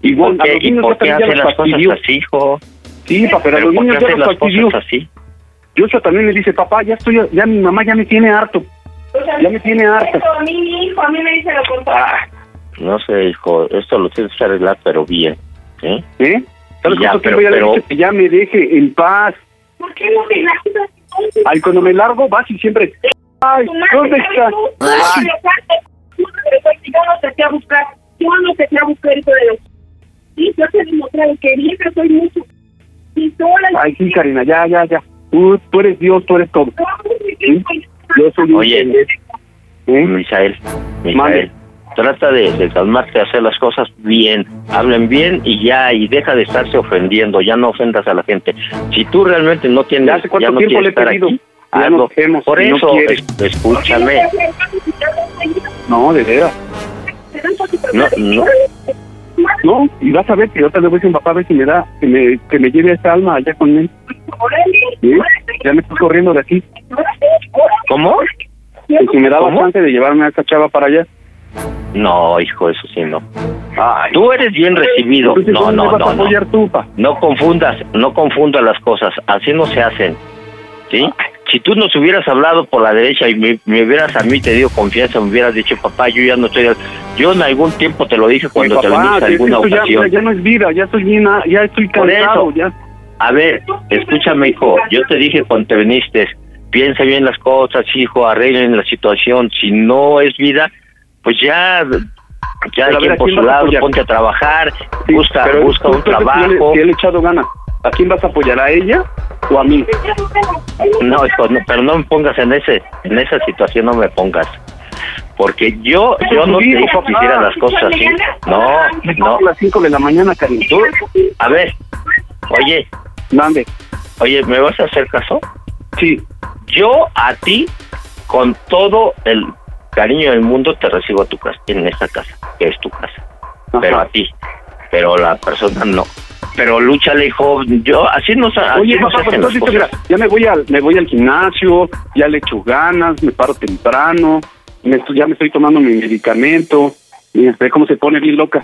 ¿Y Igual, por a qué, los y niños por qué los las cosas así, hijo? Sí, pa, pero a los ¿por qué niños ya los las fastidió. cosas así? Joshua también me dice, papá, ya estoy, ya mi mamá ya me tiene harto. Ya me tiene harta. Eso, a mí mi hijo, a mí me dice lo contrario. Ah, no sé, hijo, esto lo tienes que arreglar, pero bien. ¿eh? ¿Eh? ¿Sabes Ya, cuánto pero- tiempo ya le pero- dicho que ya me deje en paz? ¿Por qué no me largas? Ay, cuando me largo vas y siempre... Ay, ¿dónde está? Ay, Yo no te fui a buscar, yo no te fui a buscar eso de los... Sí, yo te demostré que bien que soy mucho. Y sola... ay, sí, Karina, ya, ya, ya. Tú, tú eres Dios, tú eres todo. ¿Sí? Yo soy Oye, pendejo. Misael, Misael, trata de, de calmarte, hacer las cosas bien, hablen bien y ya, y deja de estarse ofendiendo, ya no ofendas a la gente. Si tú realmente no tienes, ¿Ya hace cuánto no tiempo quieres le he estar pedido? aquí, Ya hazlo. nos vemos, Por no eso, quiere. es- escúchame, No, de veras. no, no, No, y vas a ver que otra vez mi papá a ver si me da, que me, que me lleve a esta alma allá con él. ¿Sí? Ya me estoy corriendo de aquí. ¿cómo? Que si me daba ¿Cómo? chance de llevarme a esta chava para allá. No, hijo, eso sí, no. Tú eres bien recibido. Entonces, No, ¿dónde no, a no, no. apoyar tú, pa? No confundas, no confundas las cosas. Así no se hacen. ¿Sí? Si tú nos hubieras hablado por la derecha y me, me hubieras a mí te dio confianza, me hubieras dicho, papá, yo ya no estoy. Yo en algún tiempo te lo dije cuando te a que alguna ya, ocasión. ya no es vida, ya estoy bien, ya estoy cansado, eso. ya. A ver, escúchame, hijo. Yo te dije cuando te viniste, piensa bien las cosas, hijo, arreglen la situación. Si no es vida, pues ya, ya Pero a quien ver, ¿a por su lado, ponte a trabajar, busca, busca un trabajo. le he echado ganas. ¿A quién vas a apoyar? ¿A ella o a mí? No, hijo, no, pero no me pongas en ese, en esa situación, no me pongas. Porque yo, yo no te dije que hicieras las cosas así. No, no. A las 5 de la mañana, cariño. A ver, oye. Mande. Oye, ¿me vas a hacer caso? Sí. Yo a ti, con todo el cariño del mundo, te recibo a tu casa, en esta casa, que es tu casa. Pero a ti. Pero la persona no. Pero lúchale, hijo. Yo, así no, Oye, no papá, pues entonces, mira, ya me voy al, me voy al gimnasio, ya le echo ganas, me paro temprano, me ya me estoy tomando mi medicamento, mira, ve cómo se pone bien loca.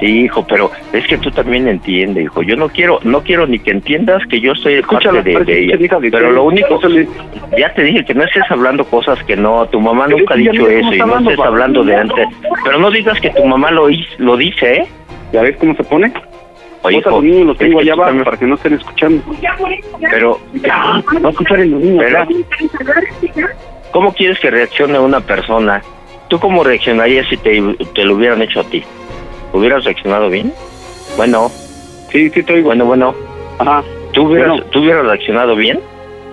Sí, hijo, pero es que tú también entiendes, hijo. Yo no quiero, no quiero ni que entiendas que yo soy Escúchala, parte de, de ella. de Pero lo único, Pásale. ya te dije que no estés hablando cosas que no. Tu mamá Pero nunca ha dicho eso y no estés hablando de antes. Pero no digas que tu mamá lo, lo dice, ¿eh? ¿Ya ves cómo se pone? Oye, hijo, los niños los tengo allá tú abajo también- para que no estén escuchando. Pero, Ya, va a escuchar el niño. Pero- ya. ¿cómo quieres que reaccione una persona? ¿Tú cómo reaccionarías si te, te lo hubieran hecho a ti? ¿Hubieras reaccionado bien? Bueno. Sí, sí, estoy. Bueno, bueno. Ajá. ¿Tú hubieras, Bueno. ¿Tú hubieras reaccionado bien?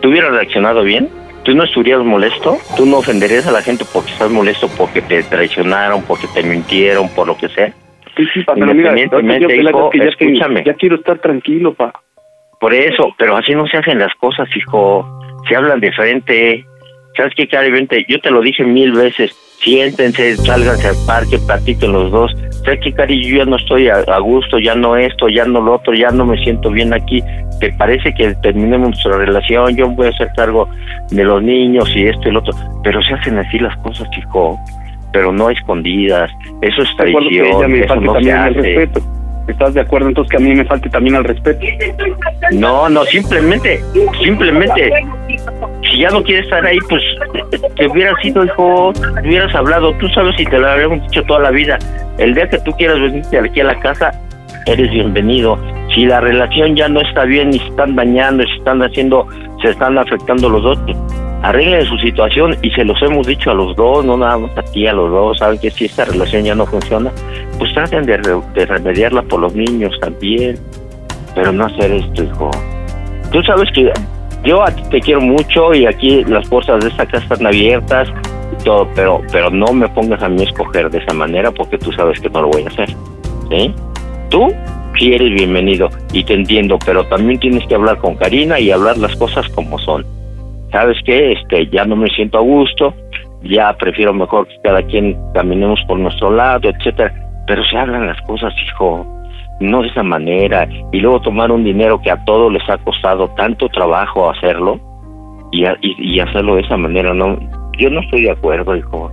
¿Tú hubieras reaccionado bien? ¿Tú no estuvieras molesto? ¿Tú no ofenderías a la gente porque estás molesto, porque te traicionaron, porque te mintieron, por lo que sea? Sí, sí, pa, pero mira, Independientemente, yo- yo- hijo, que ya, que- escúchame. ya quiero estar tranquilo, pa. Por eso, pero así no se hacen las cosas, hijo. Se hablan de frente. ¿Sabes qué, Cari? Vente, yo te lo dije mil veces. Siéntense, sálganse al parque, platiquen los dos. ¿Sabes qué, Cari? Yo ya no estoy a, a gusto, ya no esto, ya no lo otro, ya no me siento bien aquí. ¿Te parece que terminemos nuestra relación? Yo voy a hacer cargo de los niños y esto y lo otro. Pero se hacen así las cosas, hijo. Pero no escondidas. Eso es acuerdo que ella traición. me Eso no se también al hace. respeto. ¿Estás de acuerdo entonces que a mí me falte también al respeto? No, no, simplemente, simplemente, si ya no quieres estar ahí, pues te hubieras ido, hijo, te hubieras hablado. Tú sabes si te lo habíamos dicho toda la vida. El día que tú quieras venirte aquí a la casa, eres bienvenido. Si la relación ya no está bien y se están dañando, se están haciendo, se están afectando los dos, arreglen su situación y se los hemos dicho a los dos, no nada más a ti, a los dos. Saben que si esta relación ya no funciona, pues traten de, de remediarla por los niños también. Pero no hacer esto, hijo. Tú sabes que yo a ti te quiero mucho y aquí las puertas de esta casa están abiertas y todo, pero, pero no me pongas a mí a escoger de esa manera porque tú sabes que no lo voy a hacer. ¿Sí? Tú sí eres bienvenido y te entiendo, pero también tienes que hablar con Karina y hablar las cosas como son. ¿Sabes qué? Este, ya no me siento a gusto, ya prefiero mejor que cada quien caminemos por nuestro lado, etcétera. Pero se hablan las cosas, hijo no de esa manera y luego tomar un dinero que a todos les ha costado tanto trabajo hacerlo y, a- y, y hacerlo de esa manera no yo no estoy de acuerdo hijo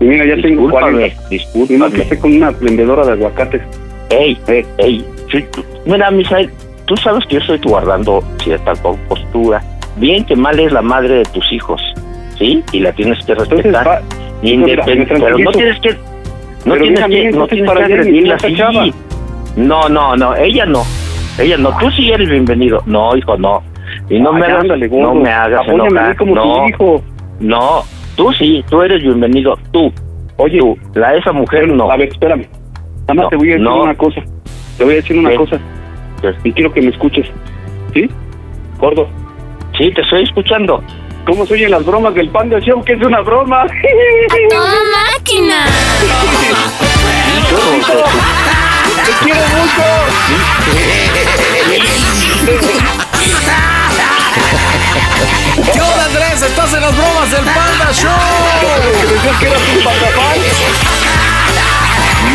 Y mira, ya tengo discúlpame 40. discúlpame Y más que estoy con una vendedora de aguacates. Ey ey ey sí, tú- mira Misael tú sabes que yo estoy guardando cierta compostura bien que mal es la madre de tus hijos, ¿sí? Y la tienes que respetar. va- Independ- mira, me pero no tienes que no Pero tienes que no tienes que agredirla así. No, no, no, ella no. Ella no, tú sí eres bienvenido. No, hijo, no. Y no Ay, me hagas, ándale, no me hagas enojar. como tu no, hijo. no, tú sí, tú eres bienvenido, tú. Oye, tú, la esa mujer no. A ver, espérame. Nada más No, te voy a decir no. una cosa. Te voy a decir una ¿Qué? cosa. Y quiero que me escuches. ¿Sí? Gordo. Sí, te estoy escuchando. ¿Cómo se oyen las bromas del Panda Show? Que es una broma. ¡Toda máquina! ¡Te quiero ¿Qué onda, Andrés? Estás en las bromas del Panda Show. que eras un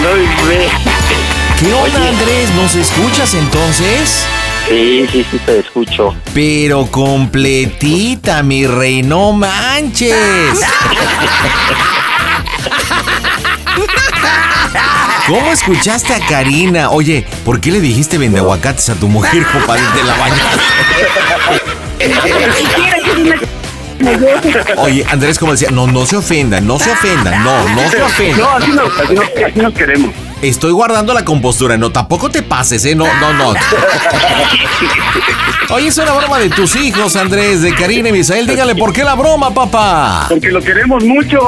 No, ve. ¿Qué onda, Andrés? ¿Nos escuchas entonces? Sí, sí, sí, te escucho. Pero completita, mi rey, no manches. ¿Cómo escuchaste a Karina? Oye, ¿por qué le dijiste vende aguacates a tu mujer, compadre, de la bañada? Oye, Andrés, como decía, no, no se ofendan, no se ofendan, no, no se ofendan. No, así nos, así nos, así nos queremos. Estoy guardando la compostura, no, tampoco te pases, ¿eh? No, no, no. Oye, es una broma de tus hijos, Andrés, de Karina y Misael. Dígale, ¿por qué la broma, papá? Porque lo queremos mucho.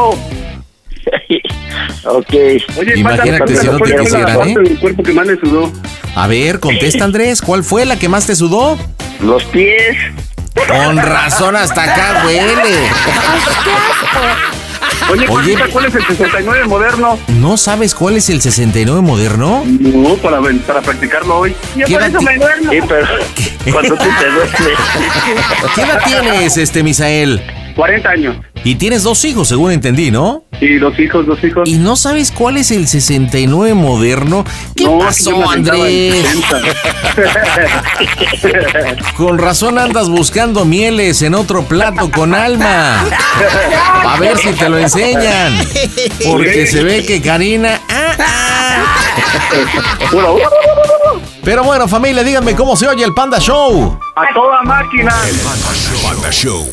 Ok. Oye, Imagínate si no te ¿cuál fue la quisieran, ¿eh? del cuerpo que más le sudó? A ver, contesta, Andrés, ¿cuál fue la que más te sudó? Los pies. Con razón, hasta acá huele. Oye, Oye. Juanita, ¿cuál es el 69 moderno? ¿No sabes cuál es el 69 moderno? No, para, para practicarlo hoy. Yo ¿Qué por eso me duermo. Sí, pero cuando tú te duermes. ¿Qué edad tienes, este, Misael? 40 años. Y tienes dos hijos, según entendí, ¿no? Y dos hijos, dos hijos. ¿Y no sabes cuál es el 69 moderno? ¿Qué No, pasó, Andrés? 60. Con razón andas buscando mieles en otro plato con alma. A ver si te lo enseñan. Porque se ve que Karina. ah, ah. Pero bueno, familia, díganme cómo se oye el Panda Show. A toda máquina. Panda Show.